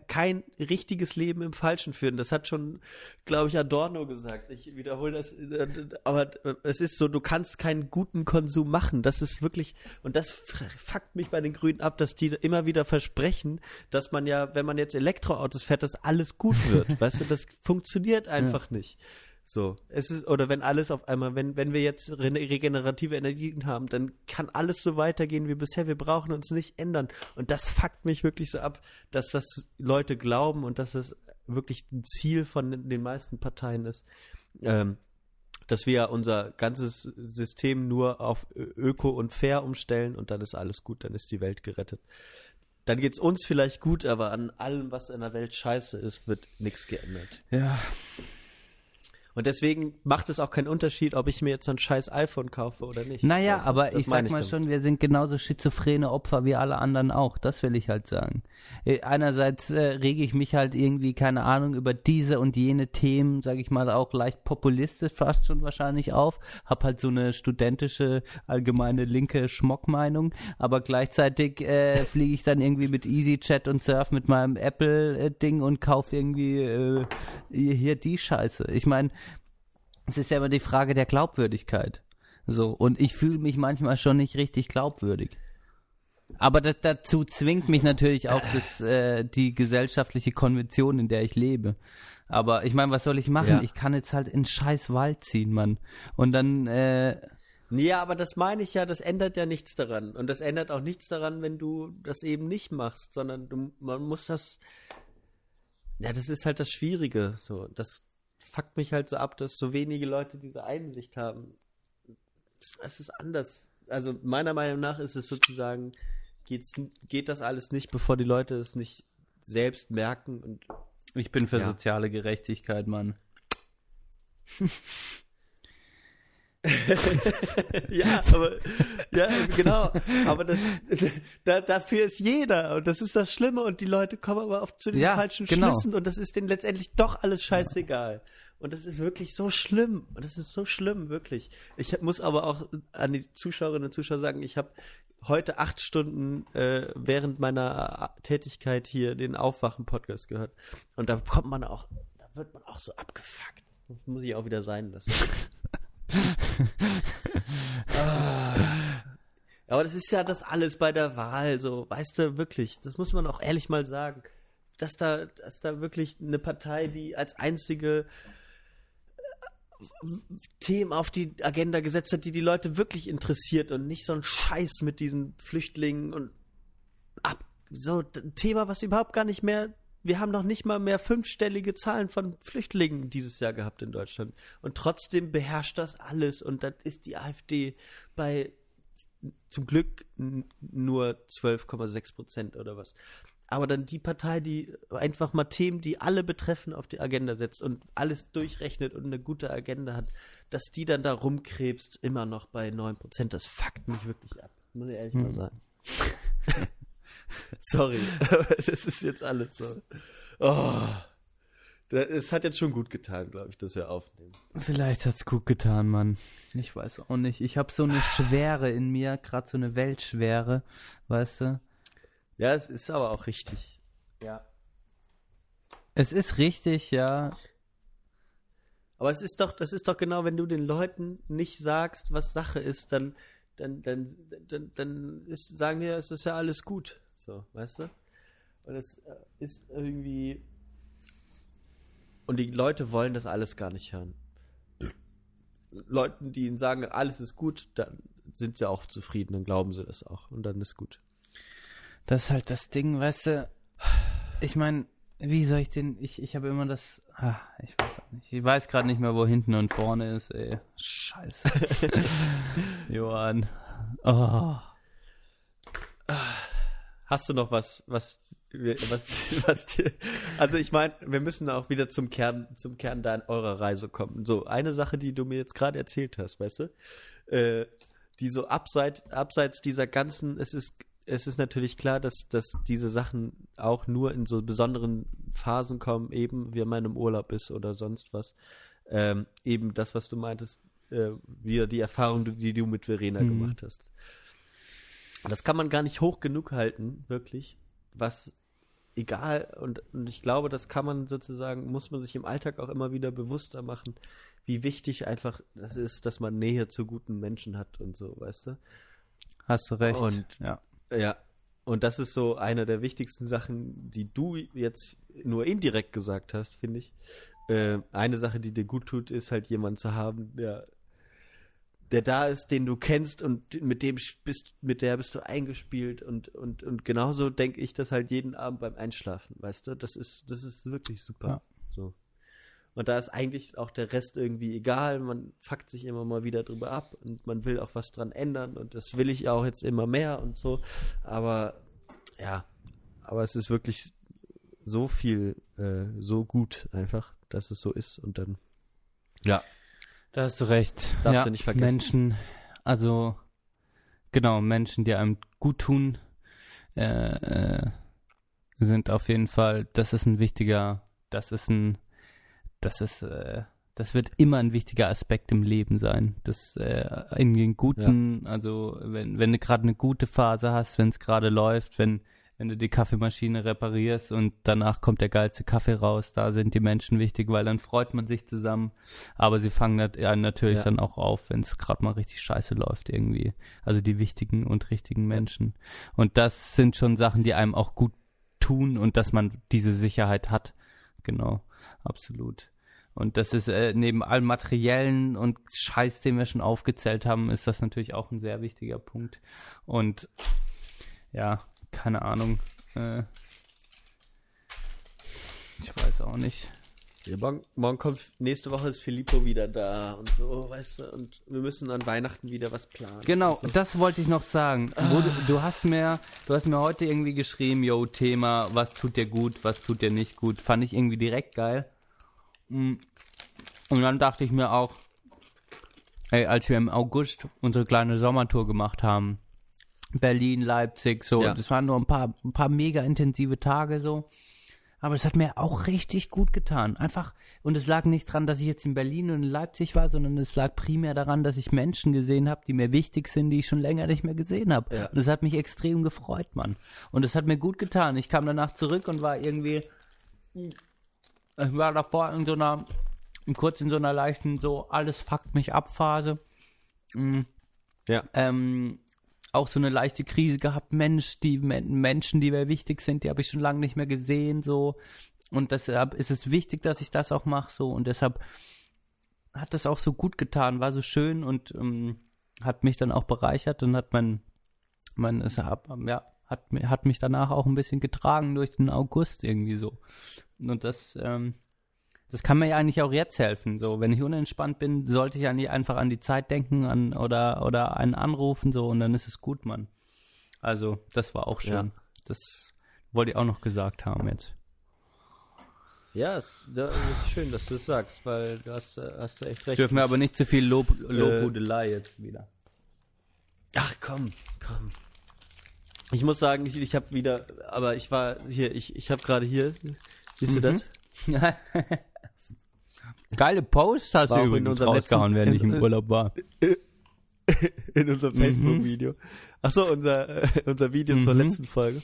kein richtiges Leben im Falschen führen. Das hat schon, glaube ich, Adorno gesagt. Ich wiederhole das, äh, aber äh, es ist so, du kannst keinen guten Konsum machen. Das ist wirklich, und das fuckt mich bei den Grünen ab, dass die immer wieder versprechen, dass man ja, wenn man jetzt Elektroautos fährt, dass alles gut wird. weißt du, das funktioniert einfach nicht. So, es ist, oder wenn alles auf einmal, wenn, wenn wir jetzt re regenerative Energien haben, dann kann alles so weitergehen wie bisher. Wir brauchen uns nicht ändern. Und das fuckt mich wirklich so ab, dass das Leute glauben und dass das wirklich ein Ziel von den, meisten Parteien ist, ähm, dass wir unser ganzes System nur auf Öko und Fair umstellen und dann ist alles gut, dann ist die Welt gerettet. Dann geht's uns vielleicht gut, aber an allem, was in der Welt scheiße ist, wird nichts geändert. Ja. Und deswegen macht es auch keinen Unterschied, ob ich mir jetzt so ein scheiß iPhone kaufe oder nicht. Naja, du, aber ich sag mal damit. schon, wir sind genauso schizophrene Opfer wie alle anderen auch. Das will ich halt sagen. Äh, Einerseits äh, rege ich mich halt irgendwie, keine Ahnung, über diese und jene Themen, sage ich mal, auch leicht populistisch fast schon wahrscheinlich auf. Hab halt so eine studentische, allgemeine linke Schmockmeinung. Aber gleichzeitig äh, fliege ich dann irgendwie mit EasyChat und Surf mit meinem Apple-Ding und kaufe irgendwie äh, hier die Scheiße. Ich meine, es ist ja immer die Frage der Glaubwürdigkeit. So, und ich fühle mich manchmal schon nicht richtig glaubwürdig. Aber das, dazu zwingt mich natürlich auch das, äh, die gesellschaftliche Konvention, in der ich lebe. Aber ich meine, was soll ich machen? Ja. Ich kann jetzt halt in scheiß Wald ziehen, Mann. Und dann, äh, Ja, aber das meine ich ja, das ändert ja nichts daran. Und das ändert auch nichts daran, wenn du das eben nicht machst, sondern du, man muss das. Ja, das ist halt das Schwierige. So, das fuckt mich halt so ab, dass so wenige Leute diese Einsicht haben. Es ist anders. Also meiner Meinung nach ist es sozusagen, geht's, geht das alles nicht, bevor die Leute es nicht selbst merken und ich bin für Ja. soziale Gerechtigkeit, Mann. ja, aber ja, genau. Aber das, da, dafür ist jeder und das ist das Schlimme und die Leute kommen aber oft zu den Ja, falschen genau. Schlüssen und das ist denen letztendlich doch alles scheißegal. Und das ist wirklich so schlimm. Und das ist so schlimm, wirklich. Ich muss aber auch an die Zuschauerinnen und Zuschauer sagen, ich habe heute acht Stunden äh, während meiner Tätigkeit hier den Aufwachen-Podcast gehört. Und da kommt man auch, da wird man auch so abgefuckt. Das muss ich auch wieder sein lassen. Ah. Aber das ist ja das alles bei der Wahl, so, weißt du, wirklich, das muss man auch ehrlich mal sagen, dass da, dass da wirklich eine Partei, die als einzige äh, Themen auf die Agenda gesetzt hat, die die Leute wirklich interessiert und nicht so ein Scheiß mit diesen Flüchtlingen und ab, so ein Thema, was überhaupt gar nicht mehr, wir haben noch nicht mal mehr fünfstellige Zahlen von Flüchtlingen dieses Jahr gehabt in Deutschland. Und trotzdem beherrscht das alles und dann ist die AfD bei zum Glück nur 12,6 Prozent oder was. Aber dann die Partei, die einfach mal Themen, die alle betreffen, auf die Agenda setzt und alles durchrechnet und eine gute Agenda hat, dass die dann da rumkrebst, immer noch bei 9 Prozent, das fuckt mich wirklich ab. Muss ich ehrlich mal sagen. Sorry, aber das ist jetzt alles so. Oh. Es hat jetzt schon gut getan, glaube ich, dass wir aufnehmen. Vielleicht hat's gut getan, Mann. Ich weiß auch nicht. Ich habe so eine Schwere in mir, gerade so eine Weltschwere, weißt du? Ja, es ist aber auch richtig. Ja. Es ist richtig, ja. Aber es ist doch, das ist doch genau, wenn du den Leuten nicht sagst, was Sache ist, dann, dann, dann, dann, dann ist, sagen die, es ist ja alles gut. So, weißt du? Und es äh, ist irgendwie. Und die Leute wollen das alles gar nicht hören. Leuten, die ihnen sagen, alles ist gut, dann sind sie auch zufrieden, dann glauben sie das auch. Und dann ist gut. Das ist halt das Ding, weißt du. Ich meine, wie soll ich den. Ich, ich habe immer das. Ah, ich weiß auch nicht. Ich weiß gerade nicht mehr, wo hinten und vorne ist, ey. Scheiße. Johann. Oh. hast du noch was, was, was, was dir, also ich meine, wir müssen auch wieder zum Kern, zum Kern deiner eurer Reise kommen. So, eine Sache, die du mir jetzt gerade erzählt hast, weißt du, äh, die so abseits, abseits dieser ganzen, es ist, es ist natürlich klar, dass, dass diese Sachen auch nur in so besonderen Phasen kommen, eben wie man im Urlaub ist oder sonst was. Ähm, eben das, was du meintest, äh, wieder die Erfahrung, die du mit Verena Mhm. gemacht hast. Das kann man gar nicht hoch genug halten, wirklich. Was egal, und, und ich glaube, das kann man sozusagen, muss man sich im Alltag auch immer wieder bewusster machen, wie wichtig einfach das ist, dass man Nähe zu guten Menschen hat und so, weißt du? Hast du recht. Und- ja. Ja. Und das ist so eine der wichtigsten Sachen, die du jetzt nur indirekt gesagt hast, finde ich. Äh, eine Sache, die dir gut tut, ist halt jemanden zu haben, der, der da ist, den du kennst und mit dem bist, mit der bist du eingespielt und, und, und genauso denke ich das halt jeden Abend beim Einschlafen, weißt du? Das ist, das ist wirklich super. Ja. So. Und da ist eigentlich auch der Rest irgendwie egal. Man fuckt sich immer mal wieder drüber ab und man will auch was dran ändern und das will ich auch jetzt immer mehr und so. Aber ja, aber es ist wirklich so viel, äh, so gut einfach, dass es so ist und dann. Ja. Da hast du recht. Das darfst du nicht vergessen. Menschen, also genau, Menschen, die einem gut tun, äh, äh, sind auf jeden Fall, das ist ein wichtiger, das ist ein, das ist, äh, das wird immer ein wichtiger Aspekt im Leben sein. Das äh, in den guten, also wenn, wenn du gerade eine gute Phase hast, wenn es gerade läuft, wenn wenn du die Kaffeemaschine reparierst und danach kommt der geilste Kaffee raus, da sind die Menschen wichtig, weil dann freut man sich zusammen. Aber sie fangen nat ja, natürlich Ja. dann auch auf, wenn es gerade mal richtig scheiße läuft irgendwie. Also die wichtigen und richtigen Menschen. Und das sind schon Sachen, die einem auch gut tun und dass man diese Sicherheit hat. Genau, absolut. Und das ist äh, neben allem materiellen und Scheiß, den wir schon aufgezählt haben, ist das natürlich auch ein sehr wichtiger Punkt. Und ja, keine Ahnung. Äh, ich weiß auch nicht. Ja, morgen, morgen kommt, nächste Woche ist Filippo wieder da und so, weißt du, und wir müssen an Weihnachten wieder was planen. Genau, Also, das wollte ich noch sagen. Du, du hast mir, du hast mir heute irgendwie geschrieben, yo, Thema, was tut dir gut, was tut dir nicht gut. Fand ich irgendwie direkt geil. Mm. Und dann dachte ich mir auch, ey, als wir im August unsere kleine Sommertour gemacht haben, Berlin, Leipzig, so, Ja. das waren nur ein paar, ein paar mega intensive Tage so. Aber es hat mir auch richtig gut getan. Einfach, und es lag nicht dran, dass ich jetzt in Berlin und in Leipzig war, sondern es lag primär daran, dass ich Menschen gesehen habe, die mir wichtig sind, die ich schon länger nicht mehr gesehen habe. Ja. Und es hat mich extrem gefreut, Mann. Und es hat mir gut getan. Ich kam danach zurück und war irgendwie, ich war davor in so einer, kurz in so einer leichten, so, alles fuckt mich ab Phase. Mm, Ja. ähm, auch so eine leichte Krise gehabt. Mensch, die Men- Menschen, die mir wichtig sind, die habe ich schon lange nicht mehr gesehen, so. Und deshalb ist es wichtig, dass ich das auch mache, so. Und deshalb hat das auch so gut getan, war so schön und ähm, hat mich dann auch bereichert und hat mein, mein, es ja, hat, hat mich danach auch ein bisschen getragen durch den August irgendwie so. Und das, ähm, das kann mir ja eigentlich auch jetzt helfen. So, wenn ich unentspannt bin, sollte ich eigentlich einfach an die Zeit denken an, oder, oder einen anrufen, so, und dann ist es gut, Mann. Also, das war auch schön. Ja. Das wollte ich auch noch gesagt haben jetzt. Ja, es, das ist schön, dass du es sagst, weil du hast, äh, hast du echt Ich recht. dürfen wir aber nicht zu viel Lob, Lobhudelei jetzt wieder. Ach komm, komm. Ich muss sagen, ich, ich habe wieder, aber ich war hier, ich, ich habe gerade hier, siehst du Mhm. das? Geile Posts hast War du in übrigens rausgehauen, letzten- während ich in- im Urlaub war. In unserem Facebook-Video. Ach so, unser, unser Video zur Mhm. letzten Folge.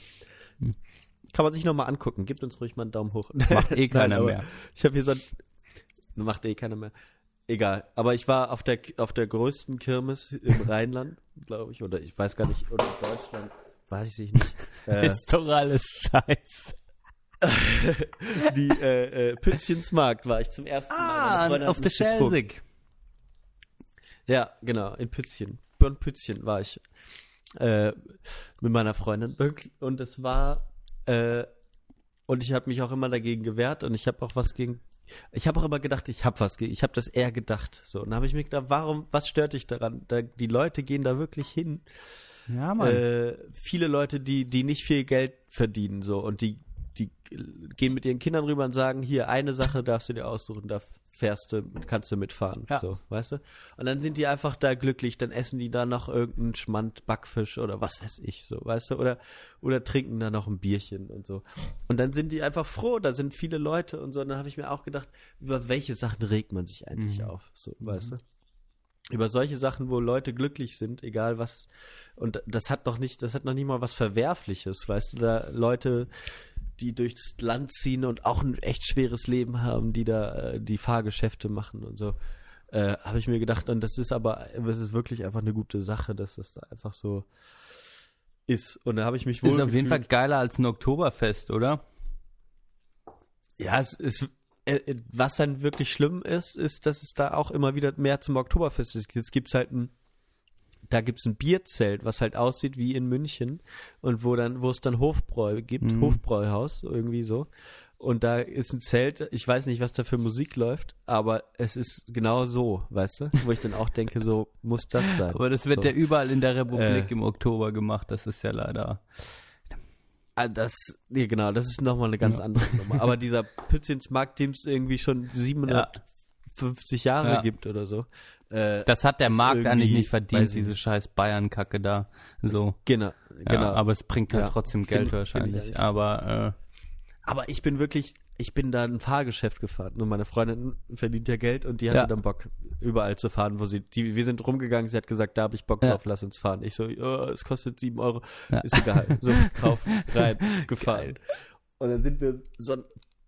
Kann man sich nochmal angucken. Gebt uns ruhig mal einen Daumen hoch. Macht eh keiner aber mehr. Ich habe hier so ein, macht eh keiner mehr. Egal. Aber ich war auf der, auf der größten Kirmes im Rheinland, glaube ich, oder ich weiß gar nicht, oder in Deutschland, weiß ich nicht. Äh, Ist doch alles scheiße. die äh, äh, Pützchensmarkt war ich zum ersten Mal. Ah, auf der. Schelsig. Ja, genau, in Pützchen. Bei Pützchen war ich äh, mit meiner Freundin. Und es war, äh, und ich habe mich auch immer dagegen gewehrt und ich habe auch was gegen, ich habe auch immer gedacht, ich habe was gegen, ich habe das eher gedacht. So, und dann habe ich mir gedacht, warum, was stört dich daran? Da, die Leute gehen da wirklich hin Ja, Mann. äh, viele Leute, die, die nicht viel Geld verdienen, so, und die, die gehen mit ihren Kindern rüber und sagen, hier, eine Sache darfst du dir aussuchen, da fährst du, kannst du mitfahren, Ja. so, weißt du? Und dann sind die einfach da glücklich, dann essen die da noch irgendeinen Schmand Backfisch oder was weiß ich, so, weißt du? Oder, oder trinken da noch ein Bierchen und so. Und dann sind die einfach froh, da sind viele Leute und so, und dann habe ich mir auch gedacht, über welche Sachen regt man sich eigentlich Mhm. auf, so, weißt du? Über solche Sachen, wo Leute glücklich sind, egal was. Und das hat noch nicht, das hat noch nicht mal was Verwerfliches, weißt du, da Leute, die durchs Land ziehen und auch ein echt schweres Leben haben, die da äh, die Fahrgeschäfte machen und so. Äh, habe ich mir gedacht, und das ist aber, das ist wirklich einfach eine gute Sache, dass das da einfach so ist. Und da habe ich mich wohl. Ist auf jeden Fall geiler als ein Oktoberfest, oder? Ja, es ist. Äh, Was dann wirklich schlimm ist, ist, dass es da auch immer wieder mehr zum Oktoberfest ist. Jetzt gibt's halt ein, da gibt's ein Bierzelt, was halt aussieht wie in München und wo dann, wo es dann Hofbräu gibt, Mhm. Hofbräuhaus, irgendwie so. Und da ist ein Zelt, ich weiß nicht, was da für Musik läuft, aber es ist genau so, weißt du? Wo ich dann auch denke, so muss das sein. Aber das wird so. ja überall in der Republik Äh. im Oktober gemacht. Das ist ja leider. Ah, Das, nee, genau, das ist nochmal eine ganz Ja. andere Nummer. Aber dieser Pützchensmarkt, den es irgendwie schon 750 Jahre Ja. gibt oder so. Äh, Das hat der Markt eigentlich nicht verdient, diese scheiß Bayern-Kacke da. So. genau, Ja, genau. aber es bringt halt Ja, trotzdem find- Geld find ich wahrscheinlich. eigentlich. aber Aber ich bin wirklich, ich bin da ein Fahrgeschäft gefahren. Nur meine Freundin verdient ja Geld und die hatte Ja. dann Bock, überall zu fahren, wo sie, die, wir sind rumgegangen, sie hat gesagt, da habe ich Bock Ja. drauf, lass uns fahren. Ich so, ja, es kostet sieben Euro, Ja. ist egal. So, kauf, rein, gefahren. Und dann sind wir so ein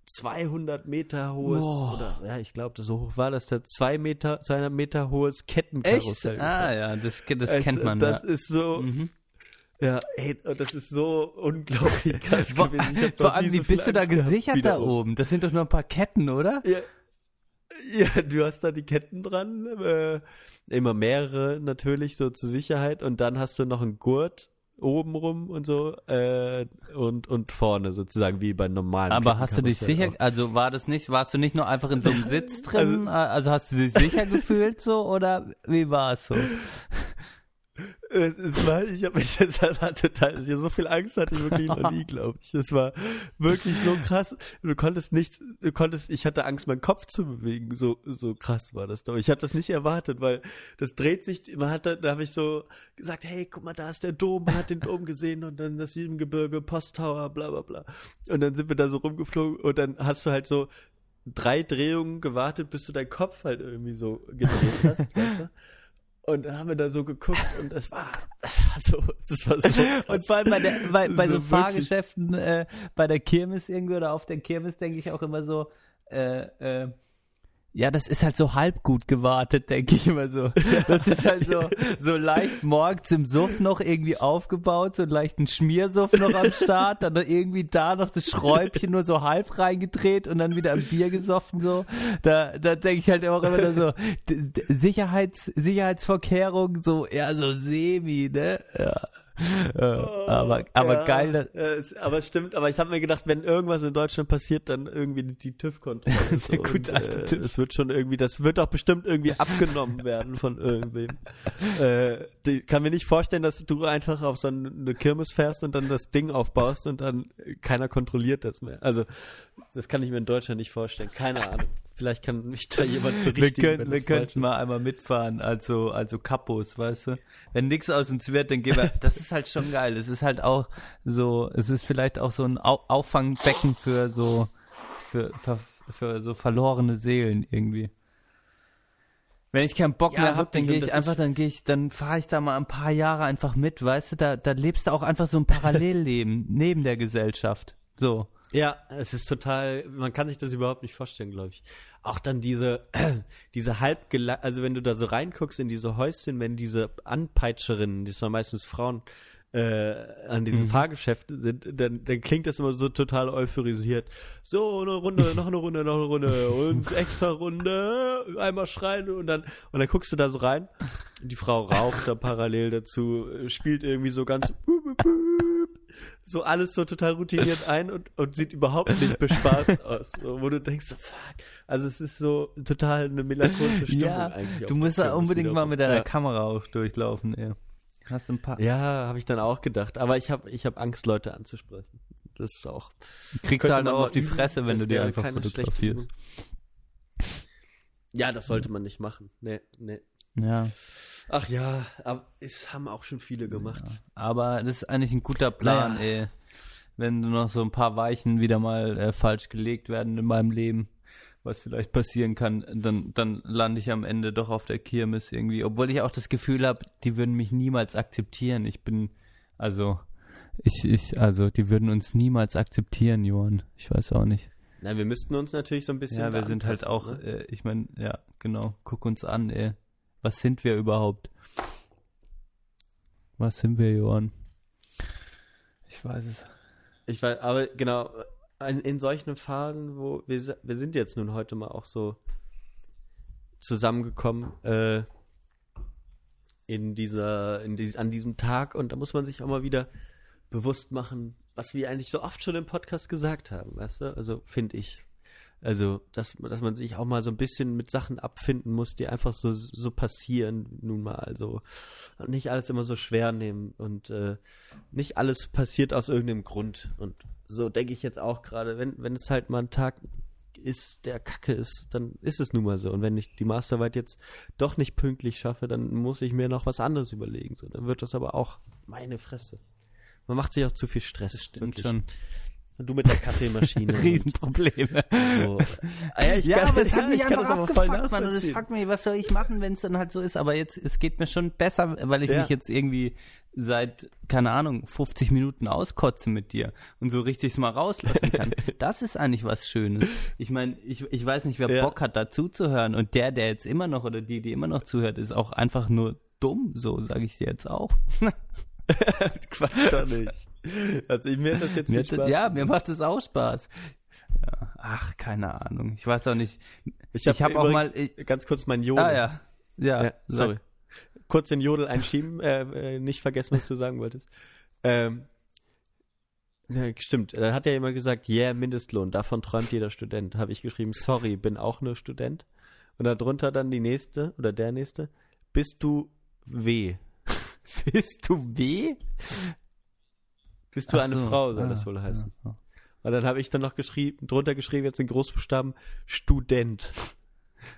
200 Meter hohes, Boah. oder, ja, ich glaube, so hoch war das, da zwei Meter, 200 Meter hohes äh, echt? Kettenkarussell. Ah ja, das, das Also, kennt man. Das ist so, Mhm. Ja, ey, und das ist so unglaublich krass Vor, gewesen. Vor allem, wie so bist du da gesichert da oben. Das sind doch nur ein paar Ketten, oder? Ja, ja, du hast da die Ketten dran, äh, immer mehrere natürlich so zur Sicherheit und dann hast du noch einen Gurt oben rum und so äh, und und vorne sozusagen wie bei normalen. Aber hast du dich sicher, also war das nicht, warst du nicht nur einfach in so einem Sitz drin, also, hast du dich sicher gefühlt so oder wie war es so? Äh, Es war, ich habe mich jetzt total, so viel Angst hatte ich wirklich noch nie, glaube ich. Das war wirklich so krass. Du konntest nichts, du konntest, ich hatte Angst, meinen Kopf zu bewegen. So so krass war das doch. Ich habe das nicht erwartet, weil das dreht sich. Man hat da, da habe ich so gesagt, hey, guck mal, da ist der Dom. Man hat den Dom gesehen und dann das Siebengebirge, Posttower, bla bla bla. Und dann sind wir da so rumgeflogen und dann hast du halt so drei Drehungen gewartet, bis du deinen Kopf halt irgendwie so gedreht hast, weißt du? Und dann haben wir da so geguckt und das war, das war so, das war so. krass. Und vor allem bei, der, bei, bei so, So. Fahrgeschäften, äh, bei der Kirmes irgendwie oder auf der Kirmes denke ich auch immer so, äh, äh, ja, das ist halt so halb gut gewartet, denke ich immer so. Das ist halt so, so leicht morgens im Suff noch irgendwie aufgebaut, so einen leichten Schmiersuff noch am Start, dann irgendwie da noch das Schräubchen nur so halb reingedreht und dann wieder ein Bier gesoffen, so. Da, da denke ich halt auch immer so, Sicherheits, Sicherheitsvorkehrungen, so, ja, so semi, ne? Ja. Ja, aber, aber Ja, geil, dass- äh, es- aber es stimmt, aber ich habe mir gedacht, wenn irgendwas in Deutschland passiert, dann irgendwie die, die TÜV-Kontrolle. Der gute alte äh, TÜV. Es wird schon irgendwie, das wird doch bestimmt irgendwie abgenommen werden von irgendwem. Äh, die, kann mir nicht vorstellen, dass du einfach auf so eine Kirmes fährst und dann das Ding aufbaust und dann äh, keiner kontrolliert das mehr. Also, das kann ich mir in Deutschland nicht vorstellen. Keine Ahnung. Vielleicht kann mich da jemand Wir, können, wenn wir falsch könnten mal einmal mitfahren, also, also Kapos, weißt du? Wenn nix aus uns wird, dann gehen wir, das ist halt schon geil. Es ist halt auch so, es ist vielleicht auch so ein Au Auffangbecken für so, für, für, für so verlorene Seelen irgendwie. Wenn ich keinen Bock Ja, mehr hab, dann gehe ich einfach, dann gehe ich, dann fahre ich da mal ein paar Jahre einfach mit, weißt du, da, da lebst du auch einfach so ein Parallelleben neben der Gesellschaft. So. Ja, es ist total, man kann sich das überhaupt nicht vorstellen, glaube ich. Auch dann diese, diese halb, also wenn du da so reinguckst in diese Häuschen, wenn diese Anpeitscherinnen, die sind meistens Frauen, äh, an diesen Fahrgeschäften sind, dann, dann klingt das immer so total euphorisiert. So, eine Runde, noch eine Runde, noch eine Runde und extra Runde, einmal schreien und dann, und dann guckst du da so rein. Die Frau raucht da parallel dazu, spielt irgendwie so ganz so alles so total routiniert ein und, und sieht überhaupt nicht bespaßt aus. So, wo du denkst, so, fuck. Also es ist so total eine melancholische Stimmung Ja, eigentlich. du musst da unbedingt mal mit deiner ja. Kamera auch durchlaufen, ey. Hast du ein paar. Ja, habe ich dann auch gedacht. Aber ich habe ich hab Angst, Leute anzusprechen. Das ist auch. Kriegst du halt auch auf die. Fresse, wenn du dir einfach fotografierst. Ja, das sollte man nicht machen. Nee, nee. Ja. Ach ja, aber es haben auch schon viele gemacht. Aber das ist eigentlich ein guter Plan, Naja. ey. Wenn noch so ein paar Weichen wieder mal äh, falsch gelegt werden in meinem Leben, was vielleicht passieren kann, dann, dann lande ich am Ende doch auf der Kirmes irgendwie. Obwohl ich auch das Gefühl habe, die würden mich niemals akzeptieren. Ich bin, also, ich, ich, also, die würden uns niemals akzeptieren, Johann. Ich weiß auch nicht. Na, wir müssten uns natürlich so ein bisschen. Ja, wir sind halt auch, ne? äh, ich meine, ja, genau, guck uns an, ey. Was sind wir überhaupt? Was sind wir, Johann? Ich weiß es. Ich weiß, aber genau, in, in solchen Phasen, wo wir, wir sind jetzt nun heute mal auch so zusammengekommen, äh, in dieser, in dies, an diesem Tag und da muss man sich auch mal wieder bewusst machen, was wir eigentlich so oft schon im Podcast gesagt haben, weißt du? Also finde ich. Also, dass, dass man sich auch mal so ein bisschen mit Sachen abfinden muss, die einfach so, so passieren, nun mal. Also und nicht alles immer so schwer nehmen und äh, nicht alles passiert aus irgendeinem Grund. Und so denke ich jetzt auch gerade, wenn, wenn es halt mal ein Tag ist, der Kacke ist, dann ist es nun mal so. Und wenn ich die Masterarbeit jetzt doch nicht pünktlich schaffe, dann muss ich mir noch was anderes überlegen. So, dann wird das aber auch meine Fresse. Man macht sich auch zu viel Stress. Das stimmt wirklich. schon. Du mit der Kaffeemaschine. Riesenprobleme. so. Ah, ja, ich ja, kann- aber es hat ja, mich einfach abgefuckt, Mann. Und es fuckt mich, was soll ich machen, wenn es dann halt so ist? Aber jetzt, es geht mir schon besser, weil ich Ja. mich jetzt irgendwie seit, keine Ahnung, 50 Minuten auskotze mit dir und so richtig es mal rauslassen kann. das ist eigentlich was Schönes. Ich meine, ich, ich weiß nicht, wer Ja. Bock hat, da zuzuhören. Und der, der jetzt immer noch oder die, die immer noch zuhört, ist auch einfach nur dumm, so sage ich dir jetzt auch. Quatsch doch nicht. Also mir hat das jetzt Mir hat das, Spaß ja, mir macht das auch Spaß. Ja. Ach, keine Ahnung. Ich weiß auch nicht. Ich ich habe hab auch mal- ich- ganz kurz mein Jodel. Ah ja. Ja, Ja, sag. sorry. Kurz den Jodel einschieben, äh, äh, nicht vergessen, was du sagen wolltest. Ähm, ja, stimmt, da hat ja jemand gesagt, yeah, Mindestlohn, davon träumt jeder Student. Habe ich geschrieben, sorry, bin auch nur Student. Und darunter dann die nächste oder der nächste, bist du W? Bist du weh? Bist du Ach eine so, Frau, soll ah, das wohl heißen. ja. Und dann habe ich dann noch geschrieben, drunter geschrieben, jetzt in Großbuchstaben, Student.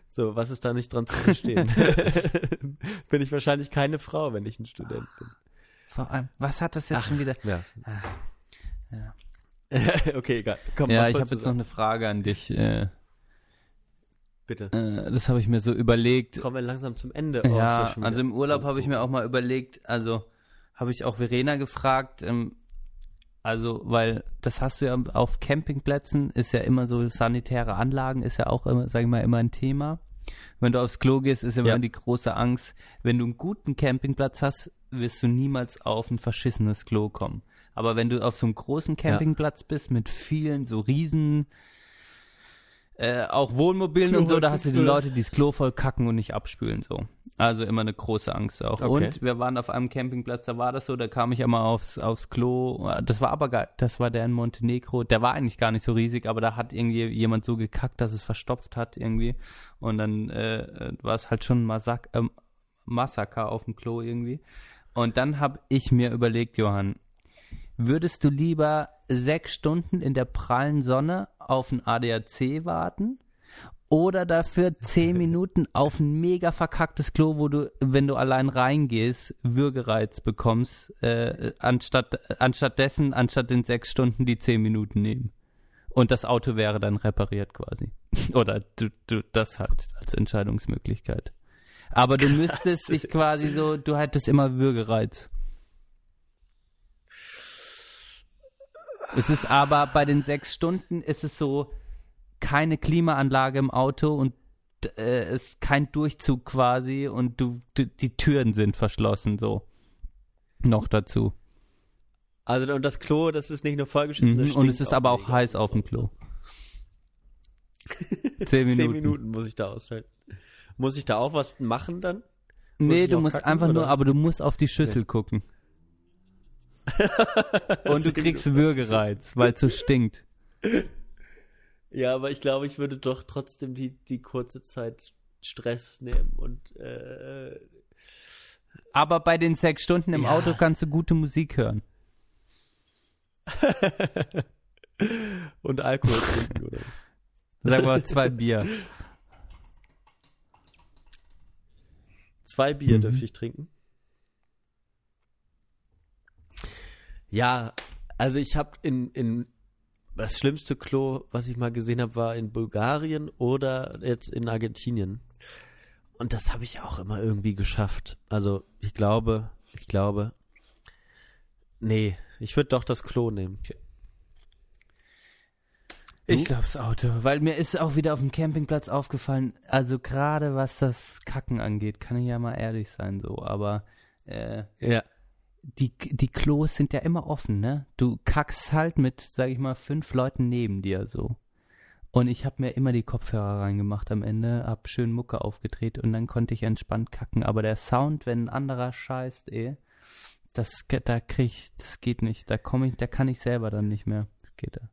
So, was ist da nicht dran zu verstehen? bin ich wahrscheinlich keine Frau, wenn ich ein Student bin. Vor allem, was hat das jetzt schon wieder? Ja. Ja, okay, egal. Komm, ja ich habe jetzt noch eine Frage an dich. Äh, Bitte. äh, das habe ich mir so überlegt. Kommen wir langsam zum Ende. Oh, ja, also im Urlaub habe ich mir auch mal überlegt, also habe ich auch Verena gefragt, ähm, also weil das hast du ja auf Campingplätzen, ist ja immer so sanitäre Anlagen, ist ja auch immer, sag ich mal, immer ein Thema. Wenn du aufs Klo gehst, ist immer Ja. die große Angst, wenn du einen guten Campingplatz hast, wirst du niemals auf ein verschissenes Klo kommen. Aber wenn du auf so einem großen Campingplatz bist mit vielen so riesen äh, auch Wohnmobilen und so, da hast du die Klo. Leute, die das Klo voll kacken und nicht abspülen so. Also immer eine große Angst auch. Okay. Und wir waren auf einem Campingplatz, da war das so, da kam ich einmal aufs, aufs Klo. Das war aber gar, das war der in Montenegro. Der war eigentlich gar nicht so riesig, aber da hat irgendwie jemand so gekackt, dass es verstopft hat irgendwie. Und dann äh, war es halt schon ein Massak ähm, Massaker auf dem Klo irgendwie. Und dann habe ich mir überlegt, Johann, würdest du lieber sechs Stunden in der prallen Sonne auf ein ADAC warten oder dafür zehn Minuten auf ein mega verkacktes Klo, wo du, wenn du allein reingehst, Würgereiz bekommst, äh, anstatt, anstatt dessen, anstatt den sechs Stunden die zehn Minuten nehmen. Und das Auto wäre dann repariert quasi. Oder du, du, das halt als Entscheidungsmöglichkeit. Aber du müsstest dich quasi so, du hättest immer Würgereiz. Es ist aber bei den sechs Stunden ist es so keine Klimaanlage im Auto und äh, es ist kein Durchzug quasi und du, du die Türen sind verschlossen so. Noch dazu. Also und das Klo, das ist nicht nur vollgeschissen, Mhm. Und es ist aber auch heiß auf dem Klo. Zehn Minuten. Zehn Minuten muss ich da aushalten. Muss ich da auch was machen dann? Nee, ich du musst kacken, einfach nur, oder? aber du musst auf die Schüssel gucken. Und du kriegst Würgereiz, weil es so stinkt. Ja, aber ich glaube, ich würde doch trotzdem die, die kurze Zeit Stress nehmen und äh, Aber bei den sechs Stunden im Ja. Auto kannst du gute Musik hören. Und Alkohol trinken, oder? Sagen wir zwei Bier. Zwei Bier Mhm. dürfte ich trinken. Ja, also ich habe in, in das schlimmste Klo, was ich mal gesehen habe, war in Bulgarien oder jetzt in Argentinien. Und das habe ich auch immer irgendwie geschafft. Also ich glaube, ich glaube, nee, ich würde doch das Klo nehmen. Ich glaube das Auto, weil mir ist auch wieder auf dem Campingplatz aufgefallen, also gerade was das Kacken angeht, kann ich ja mal ehrlich sein so, aber äh, Ja. Die, die Klos sind ja immer offen, ne? Du kackst halt mit, sag ich mal, fünf Leuten neben dir so. Und ich habe mir immer die Kopfhörer reingemacht am Ende, hab schön Mucke aufgedreht und dann konnte ich entspannt kacken. Aber der Sound, wenn ein anderer scheißt, eh, das, da krieg ich, das geht nicht. Da komme ich, da kann ich selber dann nicht mehr. Das geht da.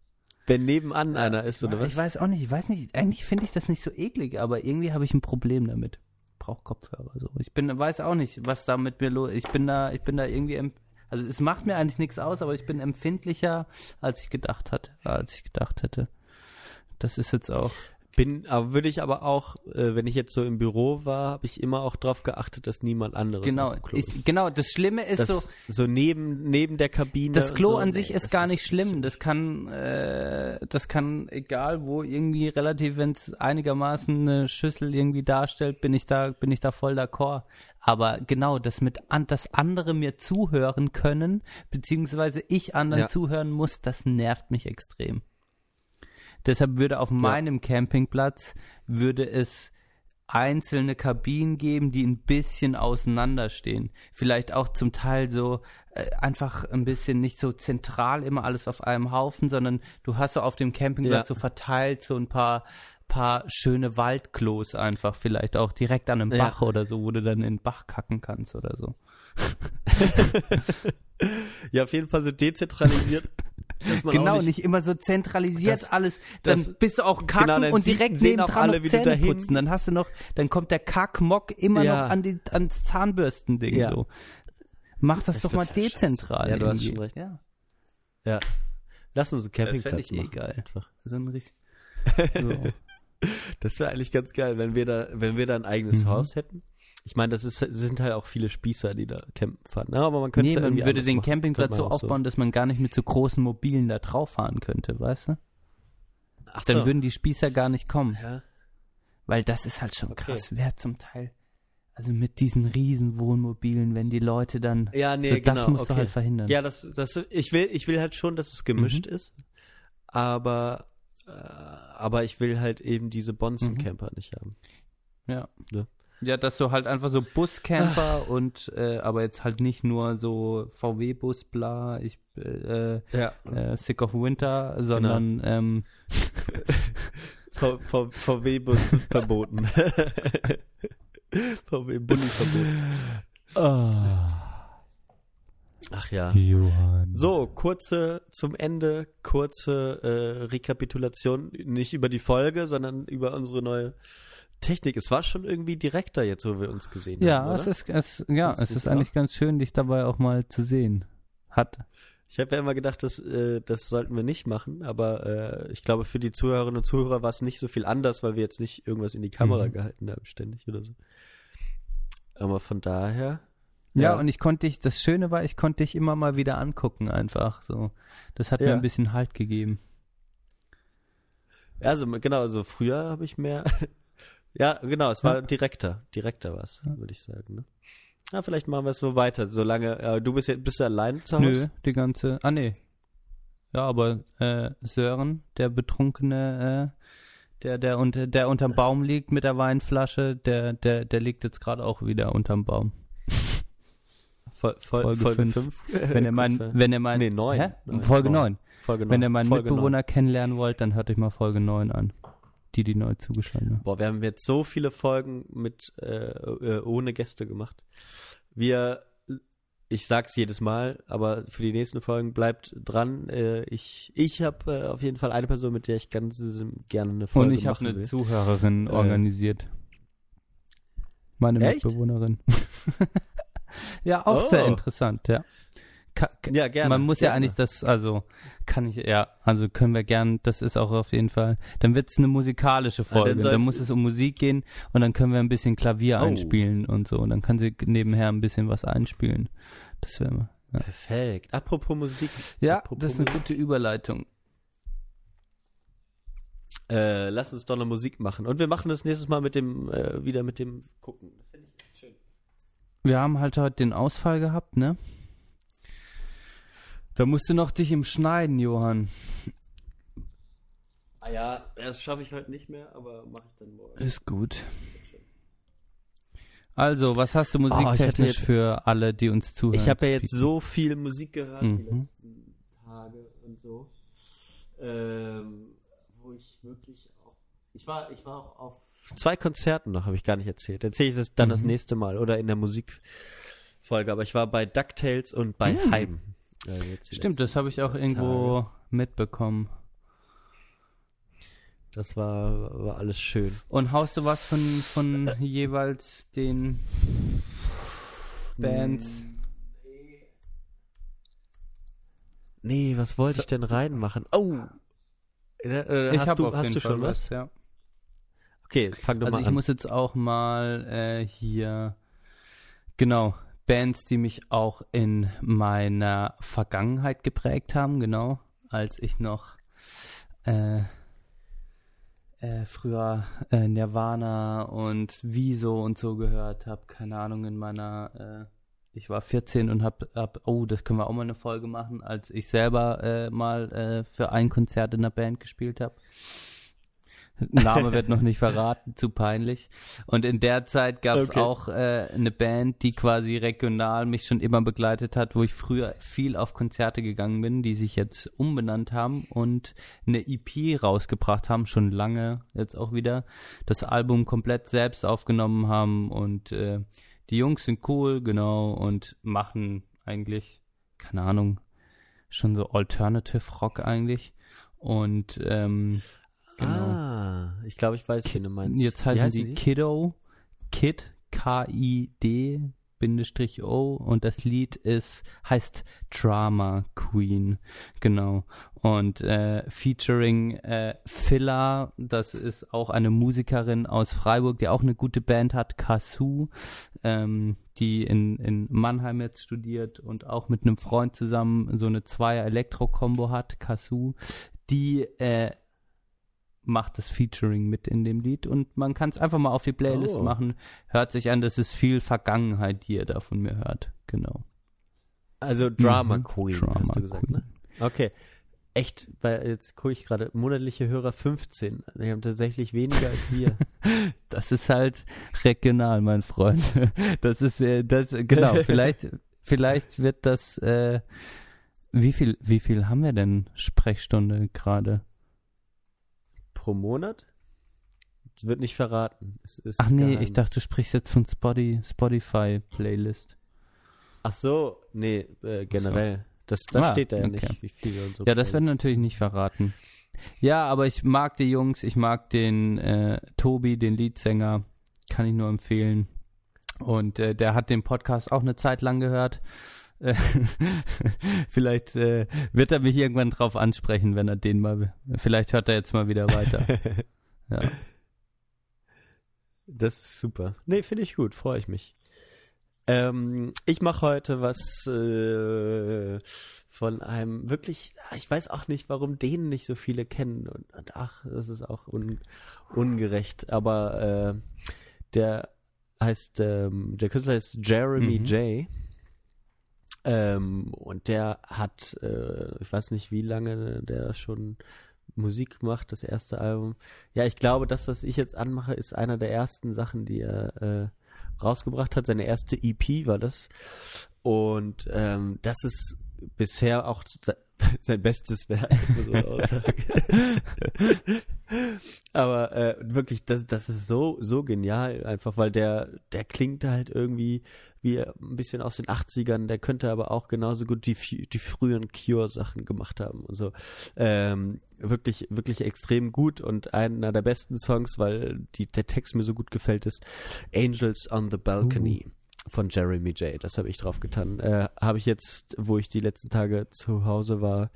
Wenn nebenan einer ist, oder Ja, was? Ich weiß auch nicht, ich weiß nicht, eigentlich finde ich das nicht so eklig, aber irgendwie habe ich ein Problem damit. Brauch Kopfhörer so. Ich bin weiß auch nicht, was da mit mir los. Ich bin da ich bin da irgendwie also es macht mir eigentlich nichts aus, aber ich bin empfindlicher als ich gedacht hatte, als ich gedacht hätte. Das ist jetzt auch Bin, aber würde ich aber auch, äh, wenn ich jetzt so im Büro war, habe ich immer auch drauf geachtet, dass niemand anderes genau, auf Klo ich, ist. genau, das Schlimme ist Das, so so, neben, neben der Kabine. Das Klo so, an nee, sich ist gar nicht so- schlimm. Das kann, äh, das kann egal wo irgendwie relativ, wenn es einigermaßen eine Schüssel irgendwie darstellt, bin ich da, bin ich da voll d'accord. Aber genau, das mit an, dass andere mir zuhören können, beziehungsweise ich anderen Ja. zuhören muss, das nervt mich extrem. Deshalb würde auf meinem Campingplatz würde es einzelne Kabinen geben, die ein bisschen auseinanderstehen. Vielleicht auch zum Teil so äh, einfach ein bisschen nicht so zentral immer alles auf einem Haufen, sondern du hast so auf dem Campingplatz Ja. so verteilt so ein paar paar schöne Waldklos einfach vielleicht auch direkt an einem Ja. Bach oder so, wo du dann in den Bach kacken kannst oder so. Ja, auf jeden Fall so dezentralisiert. Genau, nicht, immer so zentralisiert Das- alles. Dann das- bist du auch kacken genau, und direkt sehen nebendran alle, noch Zähne putzen. Dann hast du noch, dann kommt der Kackmock immer Ja. noch an die, ans Zahnbürstending Ja. so. Mach das, Das doch mal dezentral. Ja, du hast schon recht. Ja, Ja. Lass uns einen das Campingplatz fände ich eh machen. geil. Einfach. So ein richtig. So. Das wäre eigentlich ganz geil, wenn wir da, wenn wir da ein eigenes Mhm. Haus hätten. Ich meine, das ist, sind halt auch viele Spießer, die da campen fahren. ne? aber man könnte nee, ja man würde den machen. Campingplatz so aufbauen, dass man gar nicht mit so großen Mobilen da drauf fahren könnte, weißt du? Ach Dann so. würden die Spießer gar nicht kommen. ja. Weil das ist halt schon Okay. krass wert zum Teil. Also mit diesen riesen Wohnmobilen, wenn die Leute dann. Ja, nee, so, genau. das musst okay. du halt verhindern. Ja, das, das, ich will, ich will halt schon, dass es gemischt Mhm. ist, aber, äh, aber ich will halt eben diese Bonzen-Camper nicht haben. Ja. Ne? Ja, dass du halt einfach so Buscamper und äh, aber jetzt halt nicht nur so VW-Bus, bla, ich äh, Ja. äh, Sick of Winter, sondern ähm, V- V- VW-Bus verboten. VW-Bulli verboten. Ach ja. Johann. So, kurze zum Ende, kurze äh, Rekapitulation, nicht über die Folge, sondern über unsere neue Technik. Es war schon irgendwie direkter jetzt, wo wir uns gesehen Ja, haben. es ist es, ja, Findest es ist nicht eigentlich ganz schön, dich dabei auch mal zu sehen. Hat. Ich habe ja immer gedacht, dass, äh, das sollten wir nicht machen, aber äh, ich glaube, für die Zuhörerinnen und Zuhörer war es nicht so viel anders, weil wir jetzt nicht irgendwas in die Kamera Mhm. gehalten haben, ständig oder so. Aber von daher. Ja, Ja. und ich konnte dich, das Schöne war, ich konnte dich immer mal wieder angucken einfach so. Das hat mir Ja. ein bisschen Halt gegeben. Also genau, also früher habe ich mehr. Ja, genau, es war Ja. direkter, direkter was, Ja. würde ich sagen. Ne? Ja, vielleicht machen wir es so weiter, solange. Äh, du bist ja, bist du allein zu Hause? Nö, die ganze. Ah nee. Ja, aber äh, Sören, der betrunkene, äh, der, der unter der unterm Baum liegt mit der Weinflasche, der, der, der liegt jetzt gerade auch wieder unterm Baum. Fol Fol Folge Folge fünf. 5. Wenn er mein, wenn er mein, Nee, neun. Hä? Neun. Folge Neun. 9. Folge Wenn neun. ihr meinen Mitbewohner kennenlernen wollt, dann hört euch mal Folge 9 an. Die, die neu zugeschaltet haben. Boah, wir haben jetzt so viele Folgen mit äh, äh, ohne Gäste gemacht. Wir, ich sag's jedes Mal, aber für die nächsten Folgen bleibt dran. Äh, ich ich habe äh, auf jeden Fall eine Person, mit der ich ganz gerne eine Folge Und ich habe eine will. Zuhörerin Äh. organisiert. Meine Echt? Mitbewohnerin. Ja, auch sehr Oh. interessant, ja. Ka Ja, gerne, Man muss ja gerne. eigentlich das, also kann ich, ja, also können wir gern, das ist auch auf jeden Fall, dann wird es eine musikalische Folge. dann dann, sollt- muss es um Musik gehen und dann können wir ein bisschen Klavier Oh. einspielen und so. Und dann kann sie nebenher ein bisschen was einspielen. Das wäre mal. Ja, Perfekt. Apropos Musik. ja Apropos das ist eine gute Überleitung. Äh, lass uns doch eine Musik machen. Und wir machen das nächstes Mal mit dem, äh, wieder mit dem Gucken. Das finde ich schön. Wir haben halt heute den Ausfall gehabt, ne? Da musst du noch dich im Schneiden, Johann. Ah ja, das schaffe ich heute nicht mehr, aber mache ich dann morgen. Ist gut. Also, was hast du Oh, hatte musiktechnisch jetzt- für alle, die uns zuhören? Ich habe ja jetzt so viel Musik gehört die Mhm. letzten Tage und so, ähm, wo ich wirklich auch. Ich war, ich war auch auf zwei Konzerten noch, habe ich gar nicht erzählt. Erzähle ich das dann das Mhm. nächste Mal oder in der Musikfolge. Aber ich war bei DuckTales und bei Mhm. Heim. Äh, Stimmt, das habe ich auch Tage. irgendwo mitbekommen. Das war, war alles schön. Und haust du was von, von jeweils den Bands? Nee, was wollte So- ich denn reinmachen? Oh! Äh, ich hast du, auf hast jeden du Fall schon was? Ja. Okay, fang doch Also mal ich an. muss jetzt auch mal äh, hier genau Bands, die mich auch in meiner Vergangenheit geprägt haben, genau, als ich noch äh, äh, früher äh, Nirvana und Wieso und so gehört habe, keine Ahnung, in meiner äh, ich war 14 und hab, hab, oh, das können wir auch mal eine Folge machen, als ich selber äh, mal äh, für ein Konzert in der Band gespielt habe. Name wird noch nicht verraten, zu peinlich. Und in der Zeit gab es Okay. auch äh, eine Band, die quasi regional mich schon immer begleitet hat, wo ich früher viel auf Konzerte gegangen bin, die sich jetzt umbenannt haben und eine EP rausgebracht haben, schon lange jetzt auch wieder, das Album komplett selbst aufgenommen haben und äh, die Jungs sind cool, genau, und machen eigentlich, keine Ahnung, schon so Alternative Rock eigentlich. Und ähm, genau. Ah, ich glaube, ich weiß, wen du meinst. Jetzt heißen die Kiddo, Kid, K-I-D, Bindestrich O und das Lied ist, heißt Drama Queen, genau. Und äh, featuring äh, Filla, das ist auch eine Musikerin aus Freiburg, die auch eine gute Band hat, Kasu, ähm, die in, in Mannheim jetzt studiert und auch mit einem Freund zusammen so eine Zweier-Elektro-Kombo hat, Kasu, die äh, macht das Featuring mit in dem Lied und man kann es einfach mal auf die Playlist Oh. machen. Hört sich an, das ist viel Vergangenheit, die ihr da von mir hört. Genau. Also Drama Mhm. Queen, Drama hast du gesagt, Queen. ne? Okay. Echt, weil jetzt gucke ich gerade, monatliche Hörer 15. Die haben tatsächlich weniger als wir. Das ist halt regional, mein Freund. Das ist äh, das genau. Vielleicht vielleicht wird das. Äh, wie viel wie viel haben wir denn Sprechstunde gerade? Pro Monat? Das wird nicht verraten. Es ist Ach nee, geheim. ich dachte, du sprichst jetzt von Spotify Spotify Playlist. Ach so, nee, äh, generell. Das, das Ah, steht da ja okay. nicht, wie viele und so. Ja, das Playlist. natürlich nicht verraten. Ja, aber ich mag die Jungs, ich mag den äh, Tobi, den Leadsänger, kann ich nur empfehlen. Und äh, der hat den Podcast auch eine Zeit lang gehört. Vielleicht äh, wird er mich irgendwann drauf ansprechen, wenn er den mal. Vielleicht hört er jetzt mal wieder weiter. Ja. Das ist super. Nee, finde ich gut, freue ich mich. Ähm, ich mache heute was äh, von einem wirklich, ich weiß auch nicht, warum den nicht so viele kennen. Und, und ach, das ist auch un, ungerecht. Aber äh, der heißt, ähm, der Künstler ist Jeremy Mhm. J. Ähm, und der hat, äh, ich weiß nicht, wie lange der schon Musik macht, das erste Album. Ja, ich glaube, das, was ich jetzt anmache, ist einer der ersten Sachen, die er äh, rausgebracht hat. Seine erste EP war das. Und ähm, das ist bisher auch sein bestes Werk. Aber äh, wirklich, das, das ist so, so genial, einfach, weil der, der klingt halt irgendwie wie ein bisschen aus den 80ern, der könnte aber auch genauso gut die, die frühen Cure-Sachen gemacht haben und so. Ähm, wirklich, wirklich extrem gut und einer der besten Songs, weil die, der Text mir so gut gefällt, ist Angels on the Balcony von Jeremy J. Das habe ich drauf getan. Äh, habe ich jetzt, wo ich die letzten Tage zu Hause war,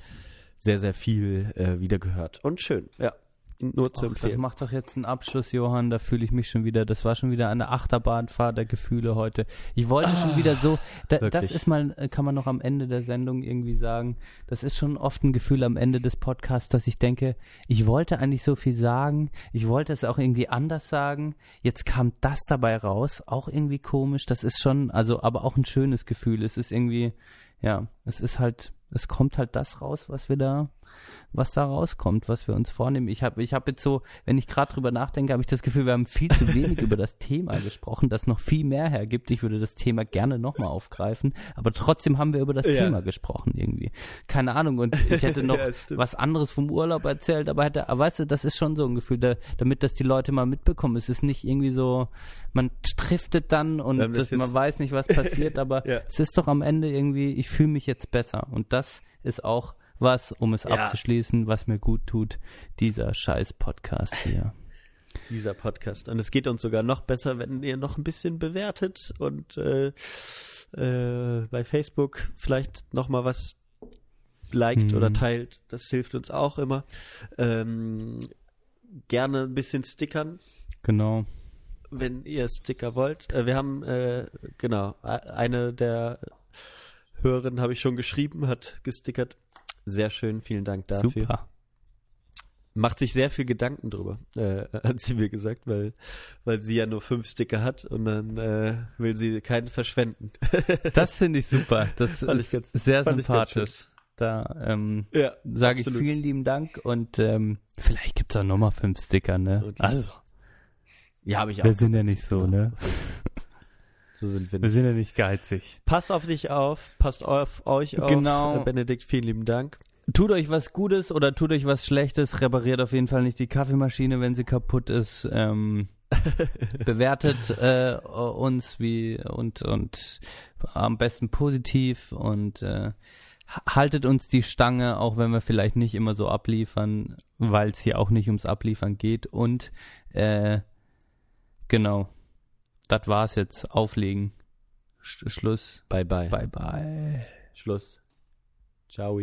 sehr, sehr viel äh, wieder gehört. Und schön, ja. Nur zu Ach, das empfehlen. macht doch jetzt einen Abschluss, Johann. Da fühle ich mich schon wieder. Das war schon wieder eine Achterbahnfahrt der Gefühle heute. Ich wollte schon wieder so. Da, das ist mal, äh, kann man noch am Ende der Sendung irgendwie sagen. Das ist schon oft ein Gefühl am Ende des Podcasts, dass ich denke, ich wollte eigentlich so viel sagen. Ich wollte es auch irgendwie anders sagen. Jetzt kam das dabei raus. Auch irgendwie komisch. Das ist schon, also, aber auch ein schönes Gefühl. Es ist irgendwie, ja, es ist halt, es kommt halt das raus, was wir da, was da rauskommt, was wir uns vornehmen. Ich habe ich hab jetzt so, wenn ich gerade drüber nachdenke, habe ich das Gefühl, wir haben viel zu wenig über das Thema gesprochen, das noch viel mehr hergibt. Ich würde das Thema gerne nochmal aufgreifen, aber trotzdem haben wir über das Ja. Thema gesprochen irgendwie. Keine Ahnung und ich hätte noch Ja, was anderes vom Urlaub erzählt, aber hätte, aber weißt du, das ist schon so ein Gefühl, da, damit das die Leute mal mitbekommen. Es ist nicht irgendwie so, man driftet dann und haben das man weiß nicht, was passiert, aber Ja. es ist doch am Ende irgendwie, ich fühle mich jetzt besser. Und das ist auch was, um es Ja. abzuschließen, was mir gut tut, dieser scheiß Podcast hier. dieser Podcast. Und es geht uns sogar noch besser, wenn ihr noch ein bisschen bewertet und äh, äh, bei Facebook vielleicht noch mal was liked Mhm. oder teilt. Das hilft uns auch immer. Ähm, gerne ein bisschen stickern, Genau. wenn ihr Sticker wollt. Äh, wir haben, äh, genau, eine der Hörerinnen habe ich schon geschrieben, hat gestickert. Sehr schön, vielen Dank dafür. Super. macht sich sehr viel Gedanken drüber, äh, hat sie mir gesagt, weil, weil sie ja nur fünf Sticker hat und dann äh, will sie keinen verschwenden. Das finde ich super. Das Fand ist ganz- sehr sympathisch. Da ähm, ja, sage ich vielen lieben Dank und ähm, vielleicht gibt es auch nochmal fünf Sticker, ne? Wirklich. Also, Ja, habe ich auch. wir sind ja nicht so, ne? So sind wir Wir nicht. sind ja nicht geizig. Passt auf dich auf, passt auf euch auf. Genau. Äh, Benedikt, vielen lieben Dank. Tut euch was Gutes oder tut euch was Schlechtes, repariert auf jeden Fall nicht die Kaffeemaschine, wenn sie kaputt ist. Ähm, bewertet äh, uns wie und und am besten positiv und äh, haltet uns die Stange, auch wenn wir vielleicht nicht immer so abliefern, weil es hier auch nicht ums Abliefern geht. Und äh, genau, das war's jetzt. Auflegen. Sch Schluss. Bye bye. Bye bye. Schluss. Ciao.